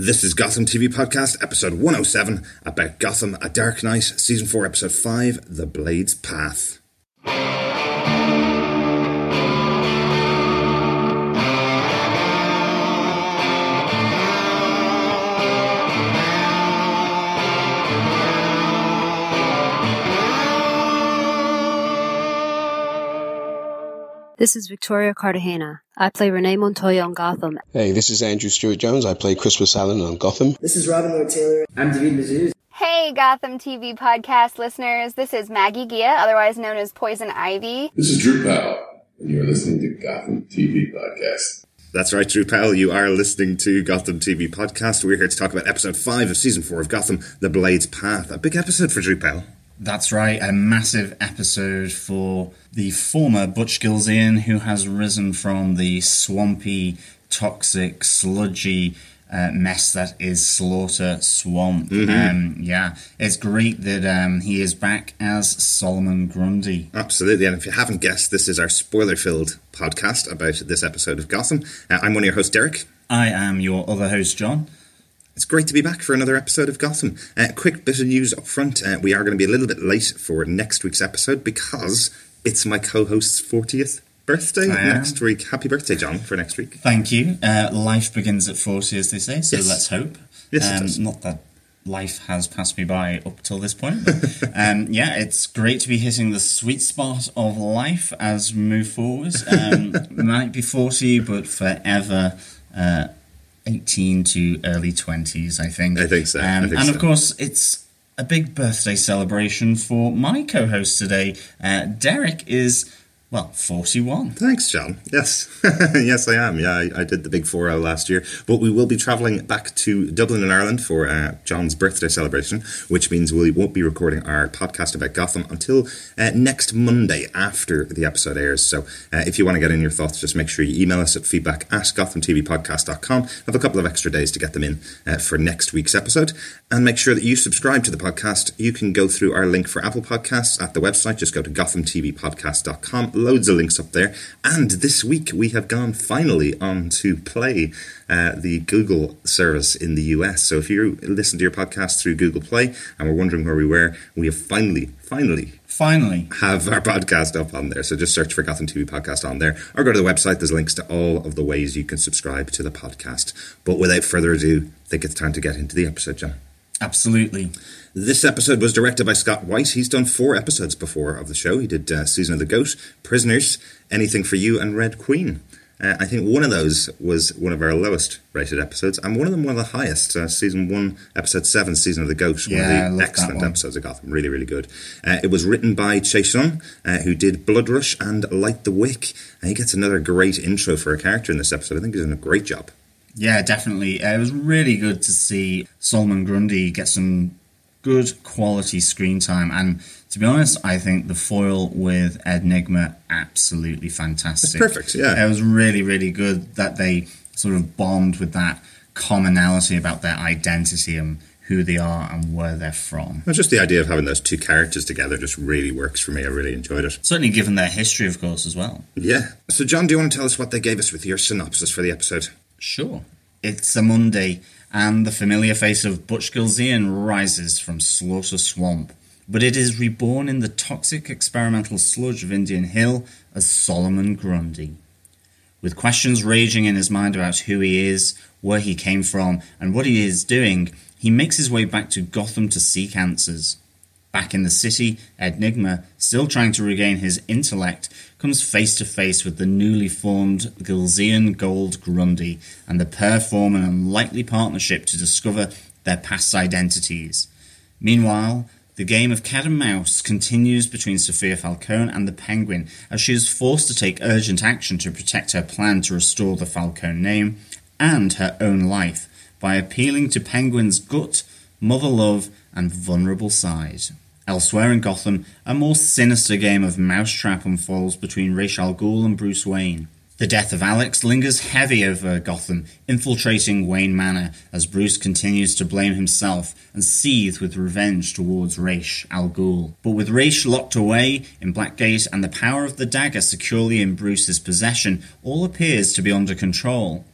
This is Gotham TV Podcast, episode 107, about Gotham A Dark Knight, season 4, episode 5, The Blade's Path. This is Victoria Cartagena. I play Renee Montoya on Gotham. Hey, this is Andrew Stewart Jones. I play Crispus Allen on Gotham. This is Robin Lord Taylor. I'm David Mazouz. Hey, Gotham TV podcast listeners. This is Maggie Geha, otherwise known as Poison Ivy. This is Drew Powell, and you're listening to Gotham TV Podcast. That's right, Drew Powell. You are listening to Gotham TV Podcast. We're here to talk about episode 5 of season 4 of Gotham, The Blade's Path. A big episode for Drew Powell. That's right, a massive episode for the former Butch Gilzean, who has risen from the swampy, toxic, sludgy uh, mess that is Slaughter Swamp. Mm-hmm. Um, yeah, it's great that um, he is back as Solomon Grundy. Absolutely. And if you haven't guessed, this is our spoiler filled podcast about this episode of Gotham. Uh, I'm one of your hosts, Derek. I am your other host, John. It's great to be back for another episode of Gotham. Uh, quick bit of news up front. Uh, we are going to be a little bit late for next week's episode because it's my co host's 40th birthday next week. Happy birthday, John, for next week. Thank you. Uh, life begins at 40, as they say, so Yes. let's hope. Yes, it um, does. Not that life has passed me by up till this point. but, um, yeah, it's great to be hitting the sweet spot of life as we move forward. Um, might be 40, but forever. Uh, 18 to early 20s, I think. I think so, I Um, think and so. of course, it's a big birthday celebration for my co host today. Uh, Derek is, well, 41. Thanks, John. Yes, yes, I am. Yeah, I, I did the big 4 0 last year. But we will be travelling back to Dublin in Ireland for uh, John's birthday celebration, which means we won't be recording our podcast about Gotham until uh, next Monday after the episode airs. So uh, if you want to get in your thoughts, just make sure you email us at feedback at gothamtvpodcast.com. Have a couple of extra days to get them in uh, for next week's episode. And make sure that you subscribe to the podcast. You can go through our link for Apple Podcasts at the website. Just go to gothamtvpodcast.com. Loads of links up there. And this week we have gone finally on to play uh, the Google service in the US. So if you listen to your podcast through Google Play and we're wondering where we were, we have finally, finally Finally, have our podcast up on there. So just search for Gotham TV Podcast on there or go to the website. There's links to all of the ways you can subscribe to the podcast. But without further ado, I think it's time to get into the episode, John. Absolutely. This episode was directed by Scott White. He's done four episodes before of the show. He did uh, Season of the Goat, Prisoners, Anything for You, and Red Queen. Uh, I think one of those was one of our lowest rated episodes, and one of them one of the highest. Uh, season one, episode seven, Season of the Goat. One of the excellent episodes of Gotham. Really, really good. Uh, it was written by Tze Chun, uh, who did Blood Rush and Light the Wick. And he gets another great intro for a character in this episode. I think he's done a great job. Yeah, definitely. Uh, it was really good to see Solomon Grundy get some good quality screen time. And to be honest, I think the foil with Ed Nygma absolutely fantastic. It's perfect, yeah. It was really, really good that they sort of bombed with that commonality about their identity and who they are and where they're from. Well, just the idea of having those two characters together just really works for me. I really enjoyed it. Certainly given their history, of course, as well. Yeah. So, John, do you want to tell us what they gave us with your synopsis for the episode? Sure. It's a Monday, and the familiar face of Butch Gilzean rises from Slaughter Swamp, but it is reborn in the toxic experimental sludge of Indian Hill as Solomon Grundy. With questions raging in his mind about who he is, where he came from, and what he is doing, he makes his way back to Gotham to seek answers. Back in the city, Nygma, still trying to regain his intellect, comes face to face with the newly formed Gilzean Gold Grundy, and the pair form an unlikely partnership to discover their past identities. Meanwhile, the game of cat and mouse continues between Sofia Falcone and the Penguin as she is forced to take urgent action to protect her plan to restore the Falcone name and her own life by appealing to Penguin's gut, mother love, and vulnerable side. Elsewhere in Gotham, a more sinister game of mousetrap unfolds between Ra's al Ghul and Bruce Wayne. The death of Alex lingers heavy over Gotham, infiltrating Wayne Manor as Bruce continues to blame himself and seethe with revenge towards Ra's al Ghul. But with Ra's locked away in Blackgate and the power of the dagger securely in Bruce's possession, all appears to be under control.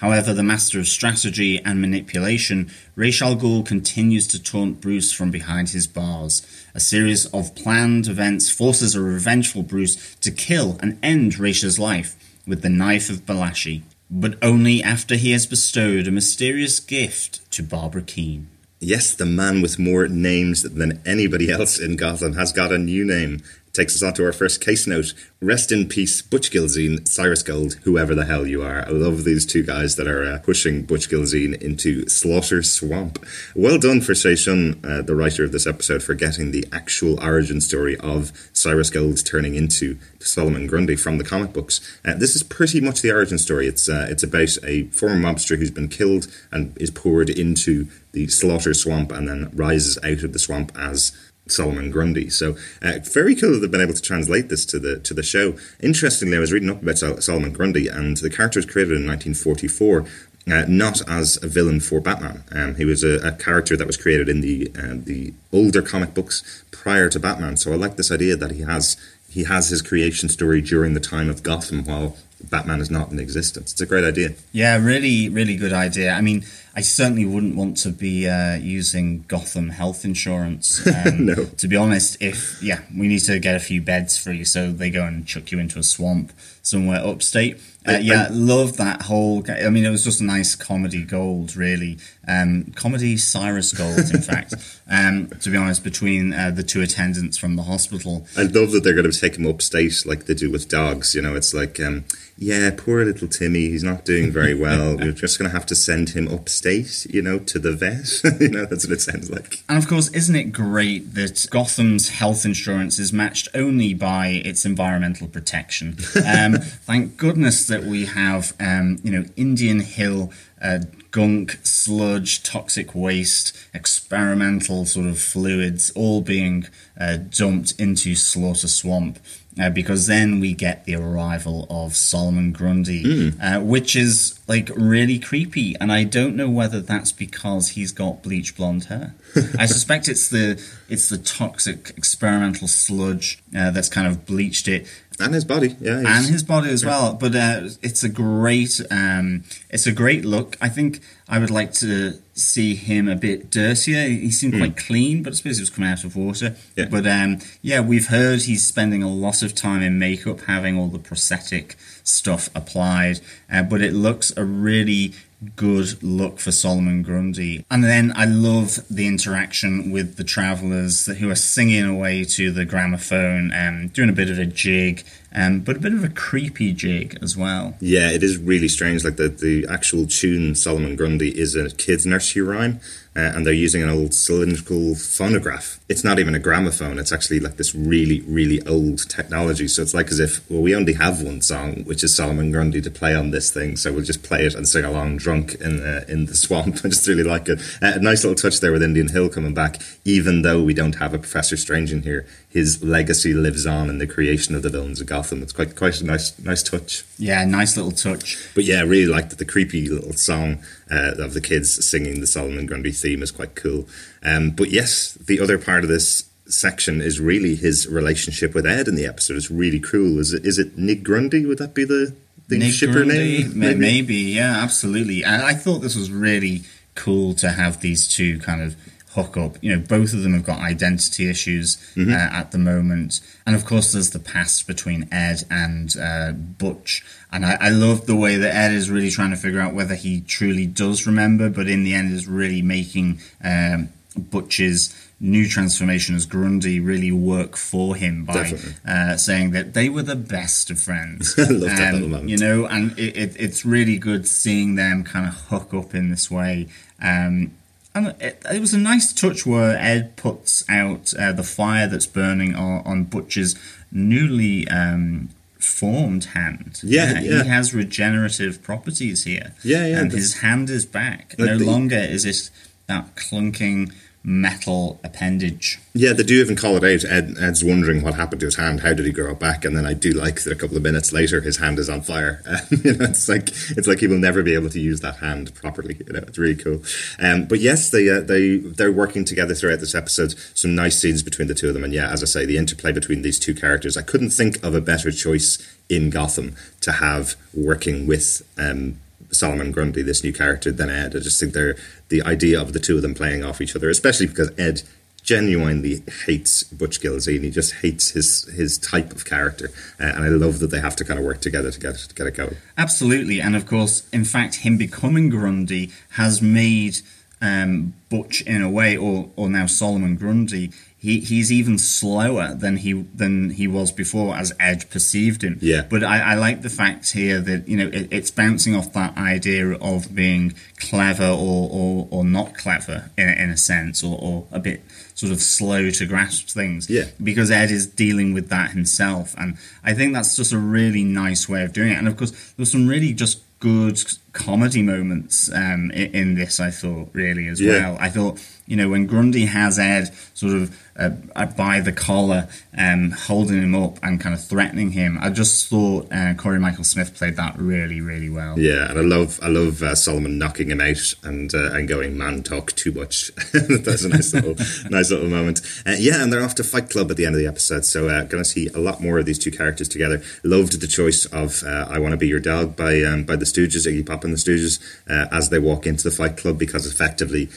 However, the master of strategy and manipulation, Ra's al Ghul continues to taunt Bruce from behind his bars. A series of planned events forces a revengeful Bruce to kill and end Raisha's life with the knife of Balashi, but only after he has bestowed a mysterious gift to Barbara Kean. Yes, the man with more names than anybody else in Gotham has got a new name. Takes us on to our first case note. Rest in peace, Butch Gilzean, Cyrus Gold, whoever the hell you are. I love these two guys that are uh, pushing Butch Gilzean into Slaughter Swamp. Well done for Tze Chun, uh, the writer of this episode, for getting the actual origin story of Cyrus Gold turning into Solomon Grundy from the comic books. Uh, this is pretty much the origin story. It's uh, it's about a former mobster who's been killed and is poured into the Slaughter Swamp and then rises out of the swamp as Solomon Grundy. So uh, very cool that they've been able to translate this to the to the show. Interestingly, I was reading up about Sol- Solomon Grundy, and the character was created in 1944. Uh, not as a villain for Batman. Um, he was a, a, character that was created in the uh, the older comic books prior to Batman. So I like this idea that he has he has his creation story during the time of Gotham while Batman is not in existence. It's a great idea. Yeah, really, really good idea. I mean, I certainly wouldn't want to be uh, using Gotham health insurance. Um, no. To be honest, if, yeah, we need to get a few beds for you, so they go and chuck you into a swamp somewhere upstate. Uh, yeah, love that whole. I mean, it was just a nice comedy gold, really. Um, comedy Cyrus Gold, in fact. Um, to be honest, between uh, the two attendants from the hospital. I love that they're going to take him upstate like they do with dogs. You know, it's like, um, yeah, poor little Timmy, he's not doing very well. We're just going to have to send him upstate, you know, to the vet. you know, that's what it sounds like. And of course, isn't it great that Gotham's health insurance is matched only by its environmental protection? Um, thank goodness that we have, um, you know, Indian Hill. Uh, gunk, sludge, toxic waste, experimental sort of fluids all being uh, dumped into Slaughter Swamp. Uh, because then we get the arrival of Solomon Grundy, mm. uh, which is like really creepy. And I don't know whether that's because he's got bleach blonde hair. I suspect it's the it's the toxic experimental sludge uh, that's kind of bleached it and his body, yeah, and his body as well. But uh, it's a great, um, it's a great look. I think I would like to see him a bit dirtier. He seemed mm. quite clean, but I suppose he was coming out of water. Yeah. But um, yeah, we've heard he's spending a lot of time in makeup, having all the prosthetic stuff applied. Uh, but it looks a really good look for Solomon Grundy. And then I love the interaction with the travelers who are singing away to the gramophone and um, doing a bit of a jig, um, but a bit of a creepy jig as well. Yeah, it is really strange. Like the, the actual tune, Solomon Grundy, is a kid's nursery rhyme uh, and they're using an old cylindrical phonograph. It's not even a gramophone. It's actually like this really, really old technology. So it's like as if, well, we only have one song, which is Solomon Grundy to play on this thing. So we'll just play it and sing along drunk in the, in the swamp. I just really like it. Uh, a nice little touch there with Indian Hill coming back. Even though we don't have a Professor Strange in here, his legacy lives on in the creation of the villains of Gotham. It's quite, quite a nice, nice touch. Yeah, nice little touch. But yeah, I really liked the creepy little song uh, of the kids singing the Solomon Grundy theme is quite cool. Um, but yes, the other part of this section is really his relationship with Ed in the episode. It's really cool. Is it is it Nick Grundy? Would that be the, the Nick shipper Grundy? name? Maybe? maybe, yeah, absolutely. And I thought this was really cool to have these two kind of hook up. You know, both of them have got identity issues mm-hmm. uh, at the moment, and of course, there's the past between Ed and uh, Butch. And I, I love the way that Ed is really trying to figure out whether he truly does remember, but in the end, is really making um, Butch's new transformation as Grundy really work for him by uh, saying that they were the best of friends. Love um. You know, and it, it, it's really good seeing them kind of hook up in this way. Um, and it, it, was a nice touch where Ed puts out uh, the fire that's burning on, on Butch's newly um, formed hand. Yeah, uh, yeah, He has regenerative properties here. Yeah, yeah. And his hand is back. No the, longer is it that clunking metal appendage. Yeah, they do even call it out. Ed, Ed's wondering what happened to his hand. How did he grow it back? And then I do like that a couple of minutes later, his hand is on fire. you know, it's like it's like he will never be able to use that hand properly. You know, it's really cool. Um, but yes, they uh, they they're working together throughout this episode. Some nice scenes between the two of them, and yeah, as I say, the interplay between these two characters. I couldn't think of a better choice in Gotham to have working with. Um, Solomon Grundy, this new character, than Ed. I just think they're the idea of the two of them playing off each other, especially because Ed genuinely hates Butch Gilzean He just hates his his type of character, uh, and I love that they have to kind of work together to get to get it going. Absolutely, and of course, in fact, him becoming Grundy has made um, Butch in a way, or or now Solomon Grundy. He, he's even slower than he than he was before, as Ed perceived him. Yeah. But I, I like the fact here that you know it, it's bouncing off that idea of being clever or or, or not clever in, in a sense, or, or a bit sort of slow to grasp things. Yeah. Because Ed is dealing with that himself, and I think that's just a really nice way of doing it. And of course, there's some really just good comedy moments um, in, in, this. I thought really as Yeah. well. I thought you know when Grundy has Ed sort of uh, uh, by the collar, um, holding him up and kind of threatening him. I just thought uh, Cory Michael Smith played that really really well. Yeah, and I love I love uh, Solomon knocking him out and uh, and going man talk too much. That's a nice little nice little moment. Uh, yeah, and they're off to Fight Club at the end of the episode, so going to see a lot more of these two characters together. Loved the choice of "I Want to Be Your Dog" by um, by the Stooges, Iggy Pop and the Stooges, as they walk into the Fight Club because effectively.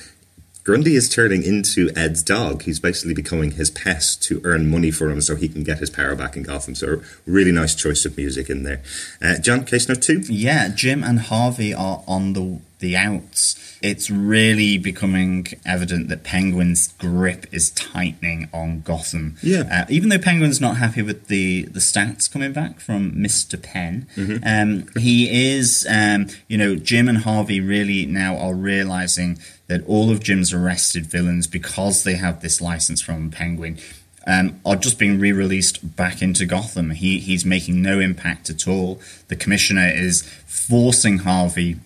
Grundy is turning into Ed's dog. He's basically becoming his pest to earn money for him so he can get his power back in Gotham. So, really nice choice of music in there. Uh, John, case note two? Yeah, Jim and Harvey are on the the outs. It's really becoming evident that Penguin's grip is tightening on Gotham. Yeah. Uh, even though Penguin's not happy with the, the stats coming back from Mr. Penn, um, he is, um, you know, Jim and Harvey really now are realizing that all of Jim's arrested villains, because they have this license from Penguin, um, are just being re-released back into Gotham. He he's making no impact at all. The commissioner is forcing Harvey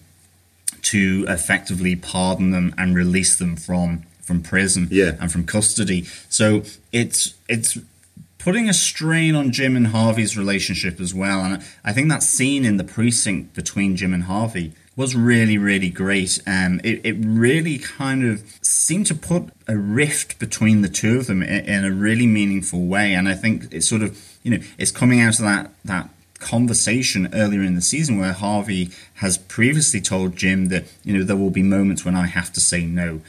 to effectively pardon them and release them from from prison Yeah. and from custody. So it's it's putting a strain on Jim and Harvey's relationship as well. And I think that scene in the precinct between Jim and Harvey was really, really great. Um, it, it really kind of seemed to put a rift between the two of them in, in a really meaningful way. And I think it's sort of, you know, it's coming out of that, that conversation earlier in the season where Harvey has previously told Jim that, you know, there will be moments when I have to say no.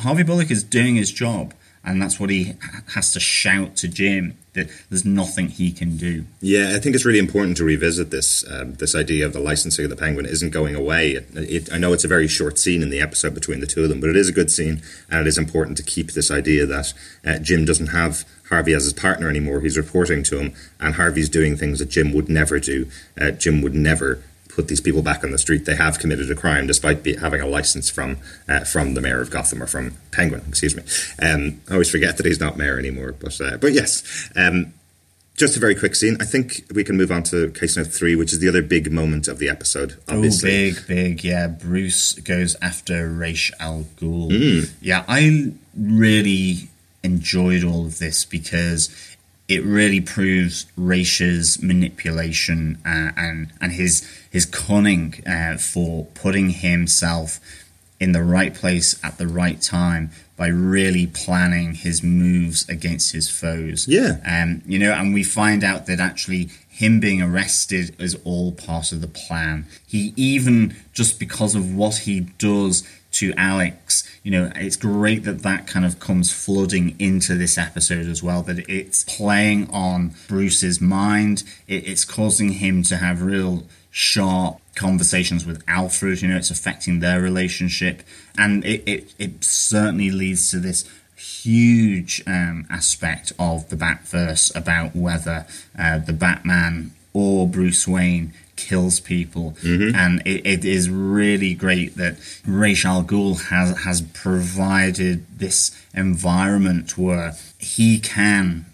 Harvey Bullock is doing his job, and that's what he has to shout to Jim that there's nothing he can do. Yeah, I think it's really important to revisit this. Um, this idea of the licensing of the penguin isn't going away. It, it, I know it's a very short scene in the episode between the two of them, but it is a good scene, and it is important to keep this idea that uh, Jim doesn't have Harvey as his partner anymore. He's reporting to him, and Harvey's doing things that Jim would never do. Uh, Jim would never put these people back on the street. They have committed a crime, despite be, having a license from uh, from the mayor of Gotham or from Penguin. Excuse me. Um, I always forget that he's not mayor anymore, but uh, but yes. Um, just a very quick scene. I think we can move on to case note three, which is the other big moment of the episode. Obviously, Oh, big, big, yeah. Bruce goes after Ra's al Ghul. Hmm. Yeah, I really enjoyed all of this because it really proves Raish's manipulation uh, and and his his cunning uh, for putting himself in the right place at the right time by really planning his moves against his foes. Yeah. Um, you know, and we find out that actually him being arrested is all part of the plan. He even just because of what he does to Alex, you know, it's great that that kind of comes flooding into this episode as well. That it's playing on Bruce's mind. It, it's causing him to have real sharp conversations with Alfred. You know, it's affecting their relationship, and it it, it certainly leads to this huge um, aspect of the Batverse about whether uh, the Batman or Bruce Wayne kills people, and it, it is really great that Ra's al Ghul has has provided this environment where he can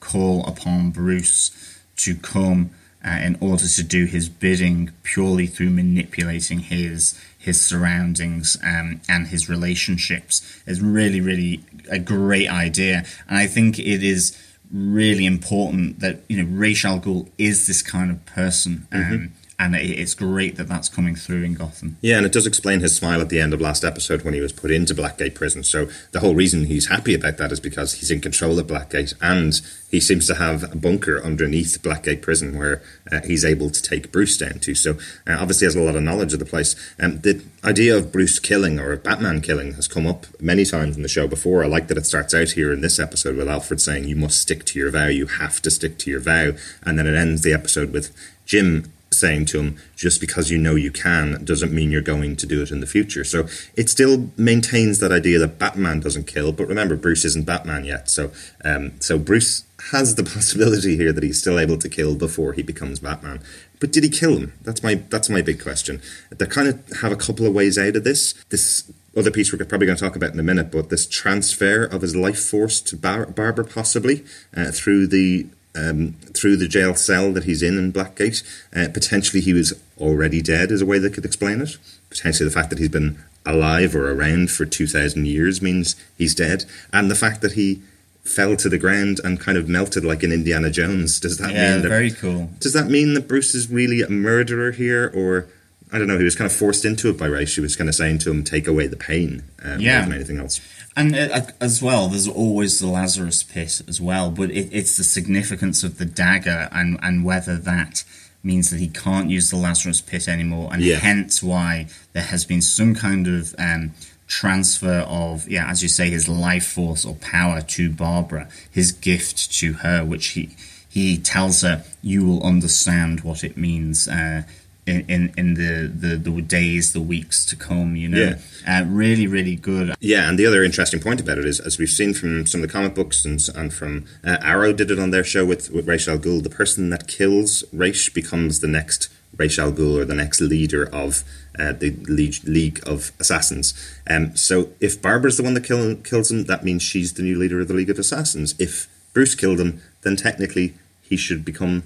call upon Bruce to come uh, in order to do his bidding purely through manipulating his his surroundings um, and his relationships. Is really really a great idea. And I think it is really important that you know Ra's al Ghul is this kind of person. Um, and it's great that that's coming through in Gotham. Yeah, and it does explain his smile at the end of last episode when he was put into Blackgate prison. So the whole reason he's happy about that is because he's in control of Blackgate, and he seems to have a bunker underneath Blackgate prison where uh, he's able to take Bruce down to. So uh, obviously has a lot of knowledge of the place. And um, the idea of Bruce killing or Batman killing has come up many times in the show before. I like that it starts out here in this episode with Alfred saying, "You must stick to your vow. You have to stick to your vow," and then it ends the episode with Jim saying to him, just because you know you can doesn't mean you're going to do it in the future. So it still maintains that idea that Batman doesn't kill, but remember, Bruce isn't Batman yet. So, um, so Bruce has the possibility here that he's still able to kill before he becomes Batman. But did he kill him? That's my that's my big question. They kind of have a couple of ways out of this. This other piece we're probably going to talk about in a minute, but this transfer of his life force to Bar- Barbara possibly uh, through the um, through the jail cell that he's in in Blackgate. Uh, potentially, he was already dead, is a way they could explain it. Potentially, the fact that he's been alive or around for 2,000 years means he's dead. And the fact that he fell to the ground and kind of melted like in Indiana Jones, does that yeah, mean that. very cool. Does that mean that Bruce is really a murderer here? Or. I don't know. He was kind of forced into it by Ra's. She was kind of saying to him, "Take away the pain." Um, Yeah. more than anything else. And uh, as well, there's always the Lazarus pit as well, but it, it's the significance of the dagger and, and whether that means that he can't use the Lazarus pit anymore, and Yeah. hence why there has been some kind of um, transfer of, yeah, as you say, his life force or power to Barbara, his gift to her, which he he tells her, "You will understand what it means." Uh, in, in, in the, the, the days, the weeks to come, you know, uh, really, really good. Yeah, and the other interesting point about it is, as we've seen from some of the comic books and, and from uh, Arrow did it on their show with, with Ra's al Ghul, the person that kills Ra's becomes the next Ra's al Ghul or the next leader of uh, the League, League of Assassins. Um, so if Barbara's the one that kill, kills him, that means she's the new leader of the League of Assassins. If Bruce killed him, then technically he should become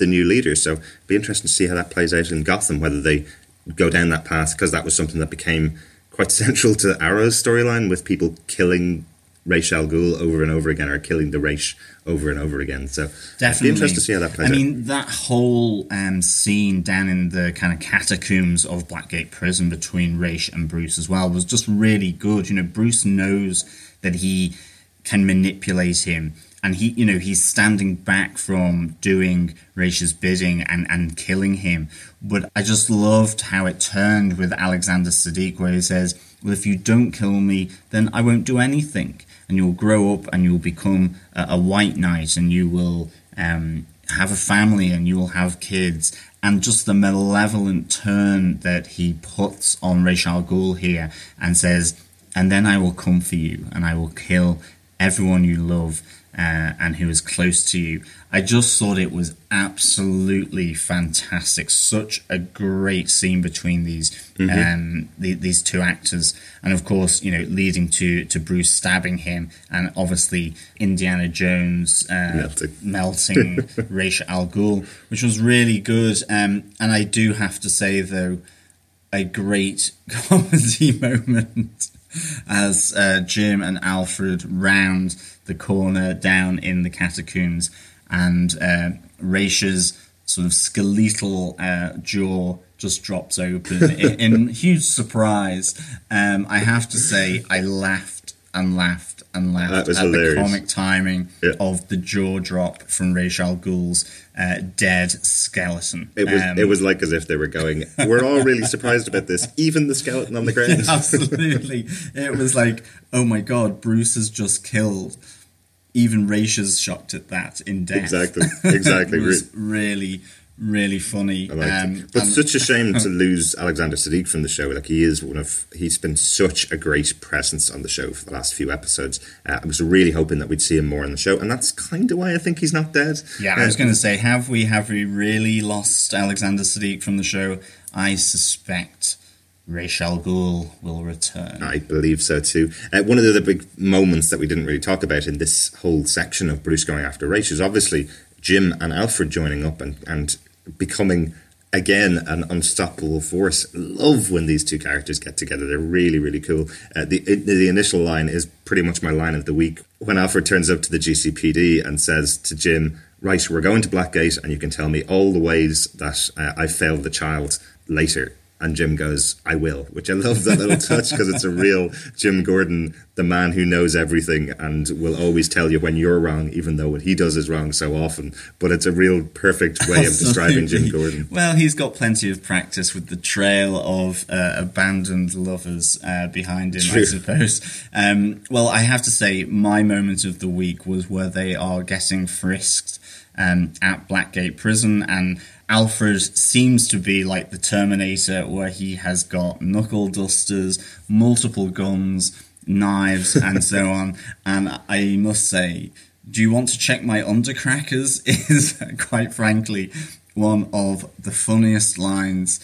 the new leader. So it'd be interesting to see how that plays out in Gotham, whether they go down that path, because that was something that became quite central to Arrow's storyline with people killing Ra's al Ghul over and over again, or killing the Ra's over and over again. So it'd Definitely. be interesting to see how that plays out. I out. mean, that whole um, scene down in the kind of catacombs of Blackgate Prison between Ra's and Bruce as well was just really good. You know, Bruce knows that he can manipulate him. And he, you know, he's standing back from doing Raish's bidding and, and killing him. But I just loved how it turned with Alexander Siddig, where he says, "Well, if you don't kill me, then I won't do anything, and you'll grow up and you'll become a, a white knight, and you will um, have a family, and you will have kids." And just the malevolent turn that he puts on Ra's al Ghul here, and says, "And then I will come for you, and I will kill everyone you love." Uh, and who is close to you. I just thought it was absolutely fantastic. Such a great scene between these um, the, these two actors, and of course, you know, leading to to Bruce stabbing him, and obviously Indiana Jones uh, Melting. melting Ra's al Ghul, which was really good. Um, and I do have to say though, a great comedy moment as uh, Jim and Alfred round the corner down in the catacombs, and uh, Raish's sort of skeletal uh, jaw just drops open in, in huge surprise. Um, I have to say, I laughed and laughed and laughed at hilarious. the comic timing Yeah. of the jaw drop from Ra's al Ghul's uh, dead skeleton. It was Um, it was like as if they were going. We're all really surprised about this. Even the skeleton on the ground. Absolutely. It was like, oh my god, Bruce has just killed. Even Raisha's shocked at that in death. Exactly, exactly. it was really, really funny. Um. But and- such a shame to lose Alexander Siddig from the show. Like he is one of, he's been such a great presence on the show for the last few episodes. Uh, I was really hoping that we'd see him more on the show, and that's kind of why I think he's not dead. yeah, I was Uh, going to say, have we have we really lost Alexander Siddig from the show? I suspect Ra's al Ghul will return. I believe so too. Uh, one of the other big moments that we didn't really talk about in this whole section of Bruce going after Ra's is obviously Jim and Alfred joining up and, and becoming again an unstoppable force. Love when these two characters get together. They're really really cool. Uh, the the initial line is pretty much my line of the week when Alfred turns up to the GCPD and says to Jim. right, we're going to Blackgate, and you can tell me all the ways that uh, I failed the child later. And Jim goes, I will, which I love that little touch because it's a real Jim Gordon, the man who knows everything and will always tell you when you're wrong, even though what he does is wrong so often. But it's a real perfect way of describing Jim Gordon. Well, he's got plenty of practice with the trail of uh, abandoned lovers uh, behind him, True. I suppose. Um, well, I have to say, my moment of the week was where they are getting frisked um, at Blackgate Prison, and Alfred seems to be like the Terminator, where he has got knuckle dusters, multiple guns, knives, and so on. And I must say, do you want to check my undercrackers? Is quite frankly one of the funniest lines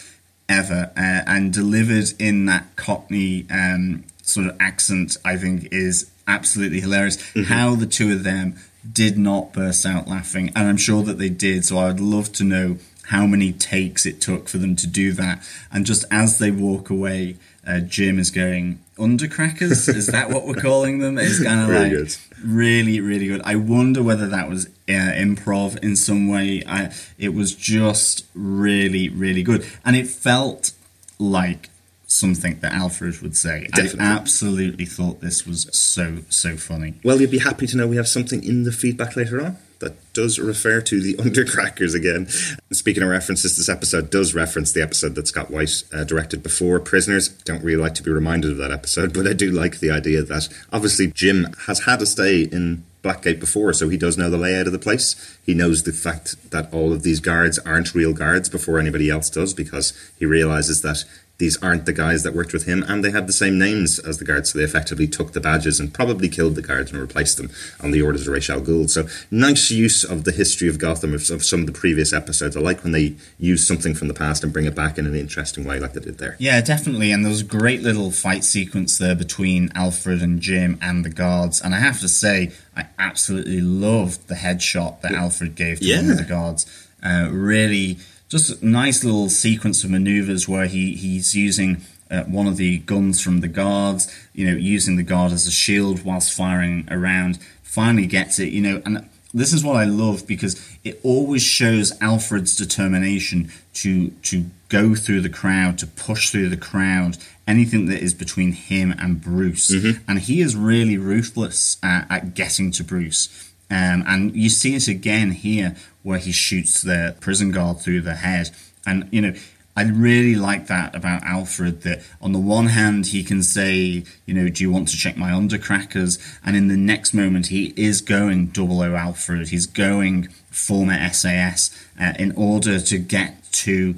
ever, uh, and delivered in that Cockney um, sort of accent, I think is absolutely hilarious. How the two of them did not burst out laughing, and I'm sure that they did. So I would love to know how many takes it took for them to do that. And just as they walk away, uh, Jim is going undercrackers. is that what we're calling them? It's kind of like good. really, really good. I wonder whether that was uh, improv in some way. I, it was just really, really good, and it felt like something that Alfred would say. Definitely. I absolutely thought this was so so funny. Well, you'd be happy to know we have something in the feedback later on that does refer to the Undercrackers again. Speaking of references, this episode does reference the episode that Scott White uh, directed before Prisoners. Don't really like to be reminded of that episode, but I do like the idea that obviously Jim has had a stay in Blackgate before, so he does know the layout of the place. He knows the fact that all of these guards aren't real guards before anybody else does because he realizes that these aren't the guys that worked with him, and they have the same names as the guards, so they effectively took the badges and probably killed the guards and replaced them on the orders of Ra's al Ghul. So nice use of the history of Gotham of, of some of the previous episodes. I like when they use something from the past and bring it back in an interesting way, like they did there. Yeah, definitely. And there was a great little fight sequence there between Alfred and Jim and the guards. And I have to say, I absolutely loved the headshot that Alfred gave to one of the guards. Uh, really, just a nice little sequence of maneuvers where he, he's using uh, one of the guns from the guards, you know, using the guard as a shield whilst firing around. Finally gets it, you know, and this is what I love because it always shows Alfred's determination to to go through the crowd, to push through the crowd, anything that is between him and Bruce, and he is really ruthless at, at getting to Bruce. Um, and you see it again here where he shoots the prison guard through the head, and you know. I really like that about Alfred. That on the one hand, he can say, you know, do you want to check my undercrackers? And in the next moment, he is going double O Alfred. He's going former SAS uh, in order to get to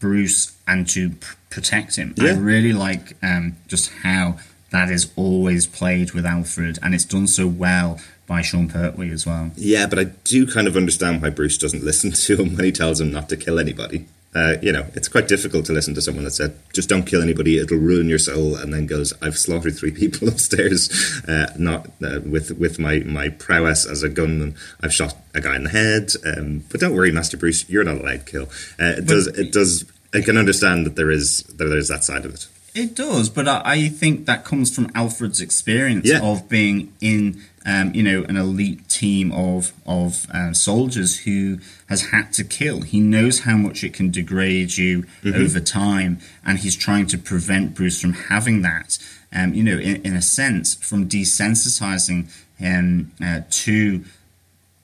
Bruce and to pr- protect him. I really like um, just how that is always played with Alfred, and it's done so well by Sean Pertwee as well. Yeah, but I do kind of understand why Bruce doesn't listen to him when he tells him not to kill anybody. Uh, you know, it's quite difficult to listen to someone that said, just don't kill anybody, it'll ruin your soul, and then goes, I've slaughtered three people upstairs, uh, not uh, with with my, my prowess as a gunman. I've shot a guy in the head, um, but don't worry, Master Bruce, you're not allowed to kill. Uh, it does, it does, I can understand that there is that there's that side of it. It does, but I, I think that comes from Alfred's experience Yeah. of being in, um, you know, an elite team of of uh, soldiers who has had to kill. He knows how much it can degrade you over time, and he's trying to prevent Bruce from having that. Um, you know, in, in a sense, from desensitizing him uh, to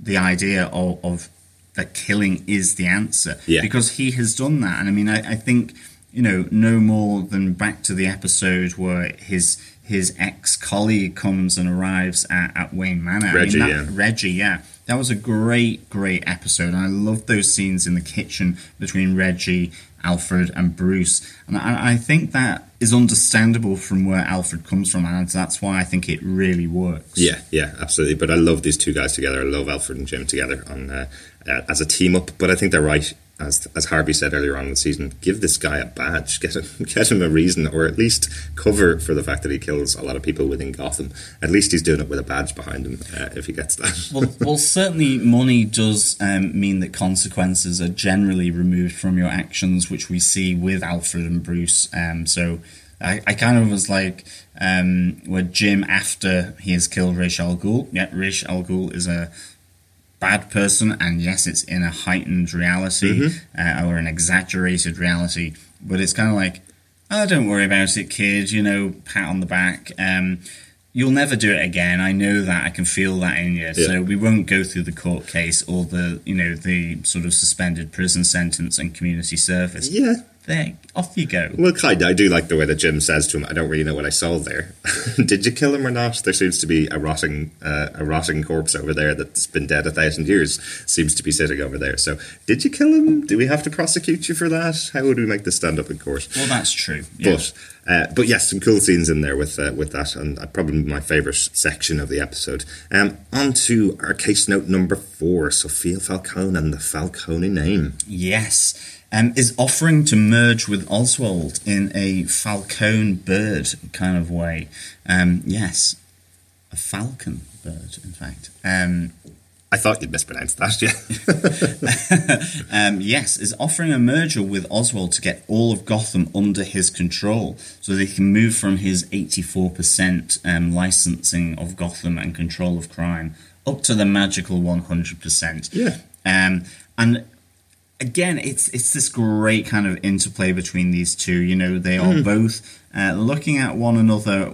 the idea of, of that killing is the answer Yeah. because he has done that and i mean I, I think you know no more than back to the episode where his his ex-colleague comes and arrives at, at wayne manor Reggie, I mean, that, yeah. reggie yeah that was a great great episode and i love those scenes in the kitchen between reggie alfred and bruce and i, I think that is understandable from where alfred comes from and that's why i think it really works Yeah, yeah, absolutely. But I love these two guys together. I love Alfred and Jim together on uh, uh, as a team up. But I think they're right, as as Harvey said earlier on in the season. Give this guy a badge, get him get him a reason, or at least cover for the fact that he kills a lot of people within Gotham. At least he's doing it with a badge behind him. Uh, if he gets that. well, well, certainly money does um, mean that consequences are generally removed from your actions, which we see with Alfred and Bruce. Um, so I, I kind of was like, um, where Jim, after he has killed Ra's al Ghul, yeah, Ra's al Ghul is a bad person, and yes, it's in a heightened reality uh, or an exaggerated reality, but it's kind of like, oh, don't worry about it, kid. You know, pat on the back. Um, you'll never do it again. I know that. I can feel that in you. So we won't go through the court case or the, you know, the sort of suspended prison sentence and community service. Yeah. There, off you go. Well, kind of. I do like the way that Jim says to him, "I don't really know what I saw there. Did you kill him or not? There seems to be a rotting, uh, a rotting corpse over there that's been dead a thousand years. Seems to be sitting over there. So, did you kill him? Do we have to prosecute you for that? How would we make this stand up in court? Well, that's true. Yeah. But uh, but yes, some cool scenes in there with uh, with that, and uh, probably my favourite section of the episode. Um, on to our case note number four: Sofia Falcone and the Falcone name. Yes. Um, is offering to merge with Oswald in a falcone bird kind of way. Um, yes. A falcon bird, in fact. Um, I thought you'd mispronounced that. Yeah. um, yes, is offering a merger with Oswald to get all of Gotham under his control so they can move from his 84% um, licensing of Gotham and control of crime up to the magical 100%. Yeah. Um, and again, it's it's this great kind of interplay between these two. You know, they are both uh, looking at one another,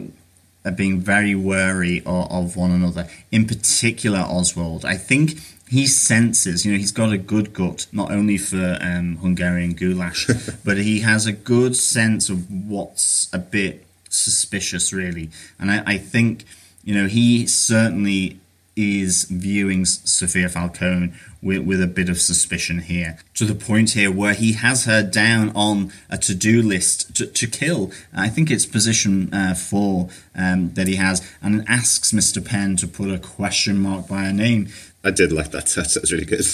being very wary of, of one another. In particular, Oswald, I think he senses. You know, he's got a good gut, not only for um, Hungarian goulash, but he has a good sense of what's a bit suspicious, really. And I, I think, you know, he certainly is viewing Sofia Falcone with, with a bit of suspicion here. To the point here where he has her down on a to do list to, to kill. I think it's position uh, four um, that he has, and asks Mr. Penn to put a question mark by her name. I did like that. That was really good.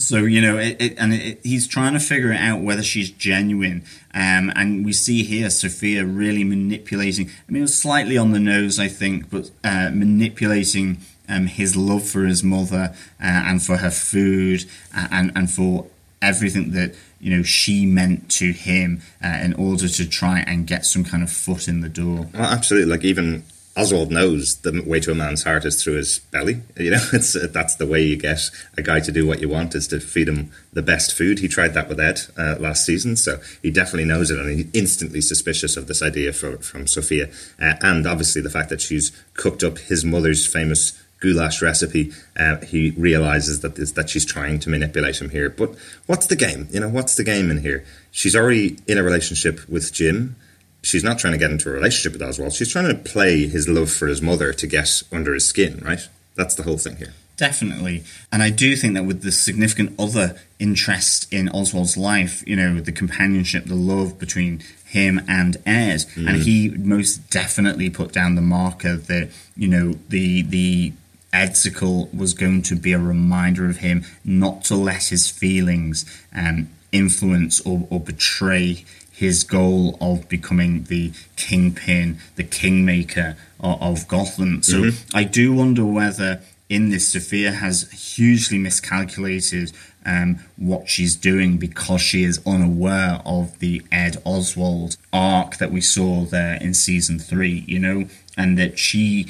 So you know, it, it, and it, he's trying to figure out whether she's genuine. Um, and we see here Sofia really manipulating. I mean, it was slightly on the nose, I think, but uh, manipulating um, his love for his mother uh, and for her food uh, and and for everything that you know she meant to him uh, in order to try and get some kind of foot in the door. Well, absolutely. Like even Oswald knows the way to a man's heart is through his belly. You know, it's that's the way you get a guy to do what you want is to feed him the best food. He tried that with Ed uh, last season, so he definitely knows it, and he's instantly suspicious of this idea for, from Sofia, uh, and obviously the fact that she's cooked up his mother's famous goulash recipe. Uh, he realizes that that she's trying to manipulate him here. But what's the game? You know, what's the game in here? She's already in a relationship with Jim she's not trying to get into a relationship with Oswald. She's trying to play his love for his mother to get under his skin, right? That's the whole thing here. Definitely. And I do think that with the significant other interest in Oswald's life, you know, the companionship, the love between him and Ed, and he most definitely put down the marker that, you know, the the Edsicle was going to be a reminder of him not to let his feelings um, influence or, or betray his goal of becoming the kingpin, the kingmaker of, of Gotham. So I do wonder whether in this Sofia has hugely miscalculated um, what she's doing because she is unaware of the Ed Oswald arc that we saw there in season three, you know, and that she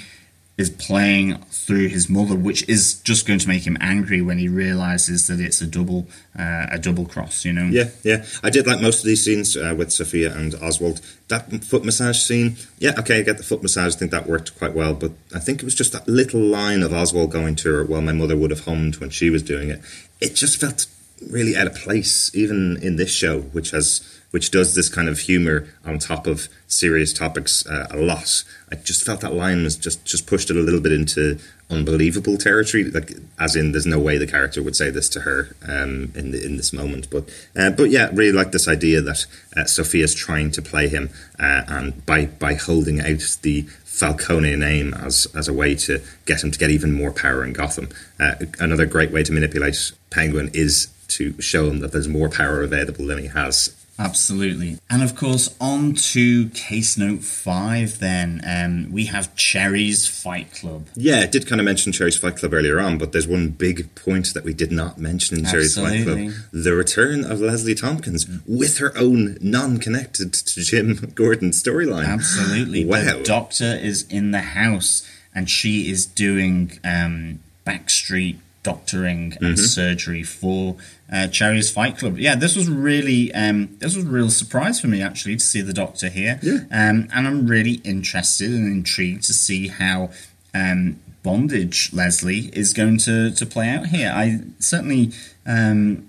is playing through his mother, which is just going to make him angry when he realizes that it's a double uh, a double cross, you know. Yeah, yeah. I did like most of these scenes uh, with Sofia and Oswald. That foot massage scene, yeah, okay, I get the foot massage. I think that worked quite well, but I think it was just that little line of Oswald going to her, well, my mother would have hummed when she was doing it. It just felt really out of place, even in this show, which has which does this kind of humor on top of serious topics uh, a lot. I just felt that line was just just pushed it a little bit into unbelievable territory. Like, as in, there's no way the character would say this to her um, in the, in this moment. But uh, but yeah, really like this idea that uh, Sofia's trying to play him, uh, and by by holding out the Falcone name as as a way to get him to get even more power in Gotham. Uh, another great way to manipulate Penguin is to show him that there's more power available than he has Absolutely. And of course, on to case note five, then. Um, we have Cherry's Fight Club. Yeah, I did kind of mention Cherry's Fight Club earlier on, but there's one big point that we did not mention in Cherry's Fight Club the return of Leslie Thompkins with her own non connected to Jim Gordon storyline. Absolutely. Wow. The doctor is in the house and she is doing um, backstreet doctoring and surgery for uh, Cherry's Fight Club. Yeah, this was really um, this was a real surprise for me actually to see the Doctor here, Yeah. um, and I'm really interested and intrigued to see how. Um, bondage Leslie is going to, to play out here. I certainly um,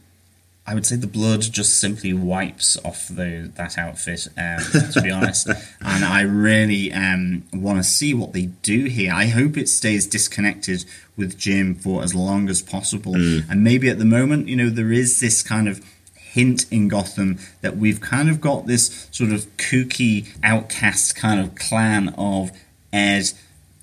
I would say the blood just simply wipes off the that outfit, um, to be honest. And I really um, want to see what they do here. I hope it stays disconnected with Jim for as long as possible. And maybe at the moment, you know, there is this kind of hint in Gotham that we've kind of got this sort of kooky outcast kind of clan of Ed,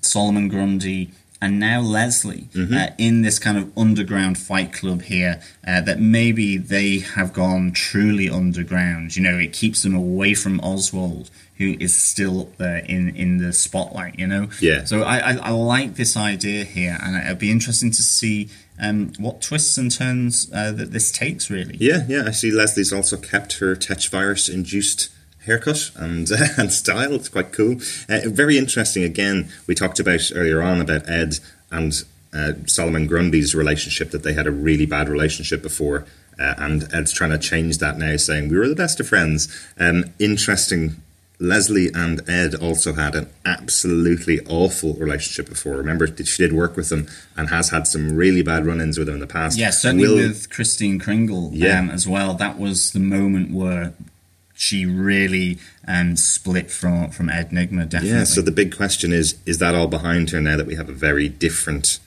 Solomon Grundy, and now Leslie uh, in this kind of underground fight club here. Uh, that maybe they have gone truly underground. You know, it keeps them away from Oswald, who is still up there in in the spotlight. You know, Yeah. So I I, I like this idea here, and it'll be interesting to see. Um, what twists and turns uh, that this takes, really. Yeah, yeah. I see Leslie's also kept her Tetch virus induced haircut and and style. It's quite cool. Uh, very interesting. Again, we talked about earlier on about Ed and uh, Solomon Grundy's relationship that they had a really bad relationship before. Uh, and Ed's trying to change that now, saying we were the best of friends. Um, interesting. Leslie and Ed also had an absolutely awful relationship before. Remember, she did work with them and has had some really bad run-ins with him in the past. Yeah, certainly Will- with Christine Kringle Yeah. um, as well. That was the moment where she really um, split from from Ed Nygma. Definitely. Yeah, so the big question is is that all behind her now that we have a very different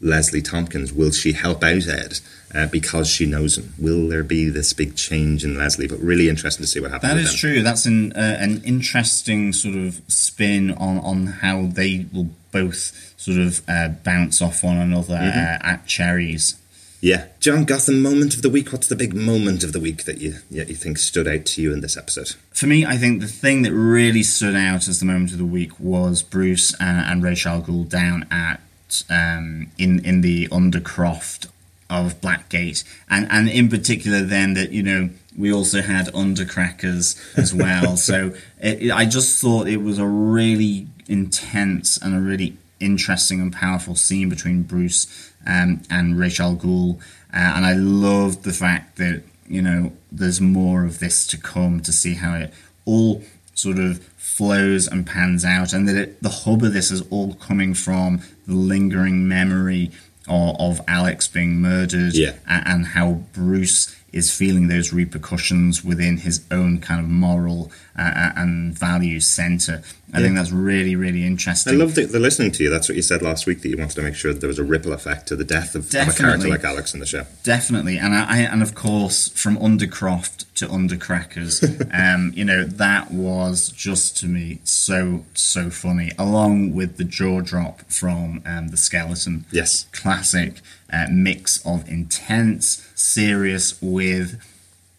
Leslie Thompkins? Will she help out Ed uh, because she knows him? Will there be this big change in Leslie? But really interesting to see what happens. That is them. true. That's an uh, an interesting sort of spin on on how they will both sort of uh, bounce off one another Mm-hmm. uh, at Cherries. Yeah, John Gotham moment of the week. What's the big moment of the week that you yeah, you think stood out to you in this episode? For me, I think the thing that really stood out as the moment of the week was Bruce and, and Ra's al Ghul down at um, in in the Undercroft of Blackgate, and and in particular, then that you know we also had Undercrackers as well. so it, it- I just thought it was a really intense and a really interesting and powerful scene between Bruce um, and Ra's al Ghul, uh, and I loved the fact that you know there's more of this to come to see how it all sort of flows and pans out, and that it, the hub of this is all coming from the lingering memory of, of Alex being murdered, Yeah. a- and how Bruce is feeling those repercussions within his own kind of moral uh, and value center. I think that's really, really interesting. I love that they're listening to you. That's what you said last week that you wanted to make sure that there was a ripple effect to the death of, of a character like Alex in the show. Definitely, and I, I and of course from Undercroft to Undercrackers, um, you know that was just to me so so funny, along with the jaw drop from um, the skeleton. Yes. classic uh, mix of intense, serious with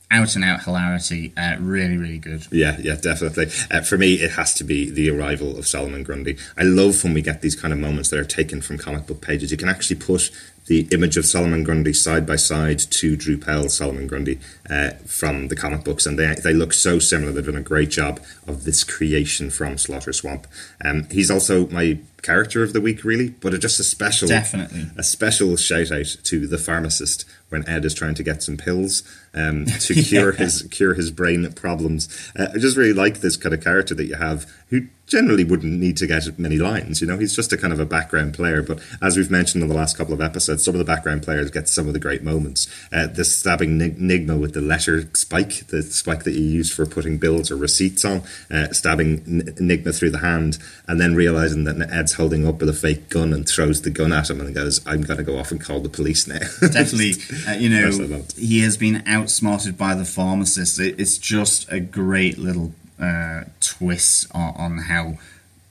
out and out hilarity. Uh, really, really good. Yeah, yeah, definitely. Uh, for me, it has to be the arrival of Solomon Grundy. I love when we get these kind of moments that are taken from comic book pages. You can actually put the image of Solomon Grundy side by side to Drew Powell's Solomon Grundy uh, from the comic books, and they they look so similar. They've done a great job of this creation from Slaughter Swamp. Um, he's also my character of the week, really, but just a special, Definitely. a special shout out to the pharmacist when Ed is trying to get some pills um, to cure his cure his brain problems. Uh, I just really like this kind of character that you have who generally wouldn't need to get many lines. You know, he's just a kind of a background player. But as we've mentioned in the last couple of episodes, some of the background players get some of the great moments. Uh, the stabbing Nig- Nygma with the letter spike, the spike that you use for putting bills or receipts on, uh, stabbing N- Nygma through the hand, and then realizing that Ed's holding up with a fake gun and throws the gun at him and goes, "I'm going to go off and call the police now." definitely, uh, you That's what I know, he has been outsmarted by the pharmacist. It, it's just a great little uh, twist on, on how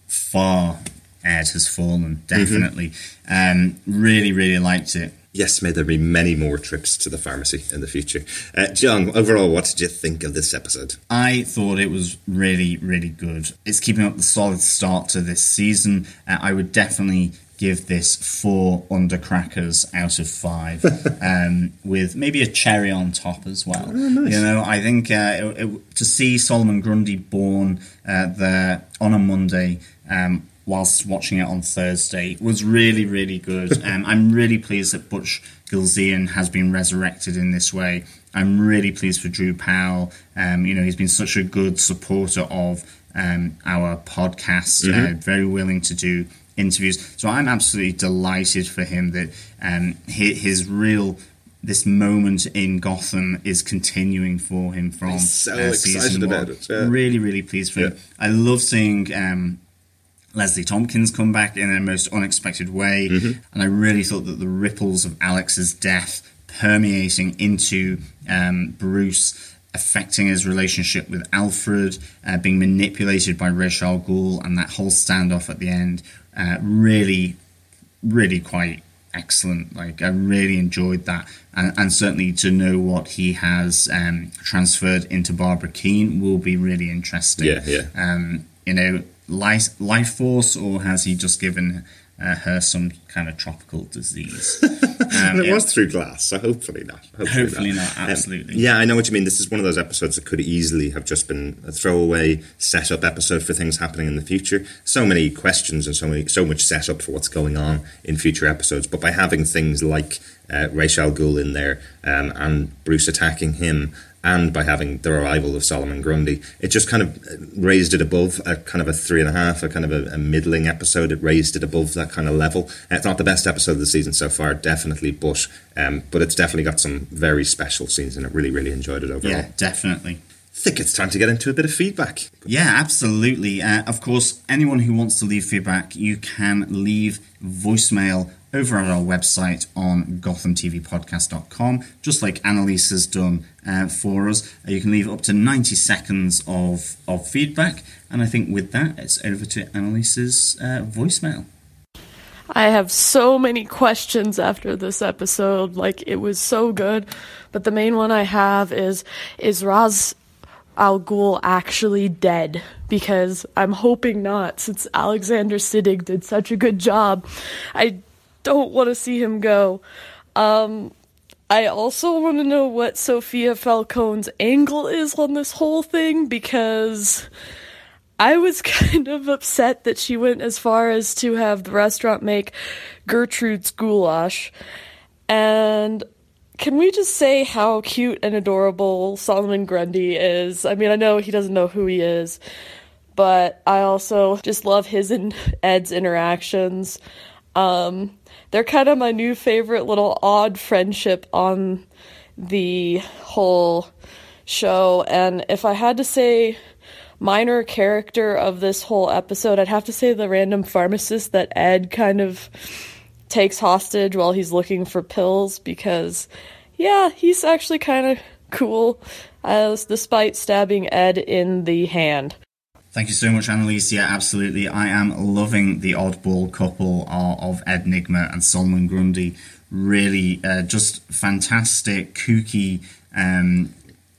far Ed has fallen. Definitely, um, really, really liked it. Yes, may there be many more trips to the pharmacy in the future. Uh, John, overall, what did you think of this episode? I thought it was really, really good. It's keeping up the solid start to this season. Uh, I would definitely give this four undercrackers out of five, um, with maybe a cherry on top as well. You know, I think uh, it, it, to see Solomon Grundy born uh, there on a Monday. Um, whilst watching it on Thursday was really, really good. um, I'm really pleased that Butch Gilzean has been resurrected in this way. I'm really pleased for Drew Powell. Um, you know, he's been such a good supporter of um, our podcast, uh, very willing to do interviews. So I'm absolutely delighted for him that um, his, his real this moment in Gotham is continuing for him from He's so uh, season excited one. about it, yeah. Really, really pleased for him. I love seeing um, Leslie Thompkins come back in a most unexpected way, Mm-hmm. and I really thought that the ripples of Alex's death permeating into um, Bruce. Affecting his relationship with Alfred, uh, being manipulated by Ra's al Ghul, and that whole standoff at the end, uh, really really quite excellent. Like I really enjoyed that, and, and certainly to know what he has um, transferred into Barbara Kean will be really interesting. Yeah, yeah. Um, you know, life, life force, or has he just given uh, her some kind of tropical disease? And it yeah. was through glass, so hopefully not. Hopefully not, Um, absolutely. yeah, I know what you mean. This is one of those episodes that could easily have just been a throwaway setup episode for things happening in the future. So many questions and so many, so much setup for what's going on in future episodes. But by having things like uh, Ra's al Ghul in there um, and Bruce attacking him, and by having the arrival of Solomon Grundy, it just kind of raised it above a kind of a three and a half, a kind of a, a middling episode. It raised it above that kind of level. It's not the best episode of the season so far, definitely, but um, but it's definitely got some very special scenes and it. Really, really enjoyed it overall. yeah, definitely. I think it's time to get into a bit of feedback. Yeah, absolutely. Uh, of course, anyone who wants to leave feedback, you can leave voicemail over at our website on gothamtvpodcast.com, just like Annalise has done uh, for us. Uh, you can leave up to 90 seconds of, of feedback. And I think with that, it's over to Annalise's uh, voicemail. I have so many questions after this episode. Like, it was so good. But the main one I have is Is Ra's Al Ghul actually dead? Because I'm hoping not, since Alexander Siddig did such a good job. I don't want to see him go. Um, I also want to know what Sofia Falcone's angle is on this whole thing because I was kind of upset that she went as far as to have the restaurant make Gertrude's goulash. And can we just say how cute and adorable Solomon Grundy is? I mean, I know he doesn't know who he is, but I also just love his and Ed's interactions. Um, they're kind of my new favorite little odd friendship on the whole show. And if I had to say minor character of this whole episode, I'd have to say the random pharmacist that Ed kind of takes hostage while he's looking for pills because, yeah, he's actually kind of cool, as despite stabbing Ed in the hand. Thank you so much, Annalise. Yeah, absolutely. I am loving the oddball couple of, Ed Nygma and Solomon Grundy. Really, uh, just fantastic, kooky um,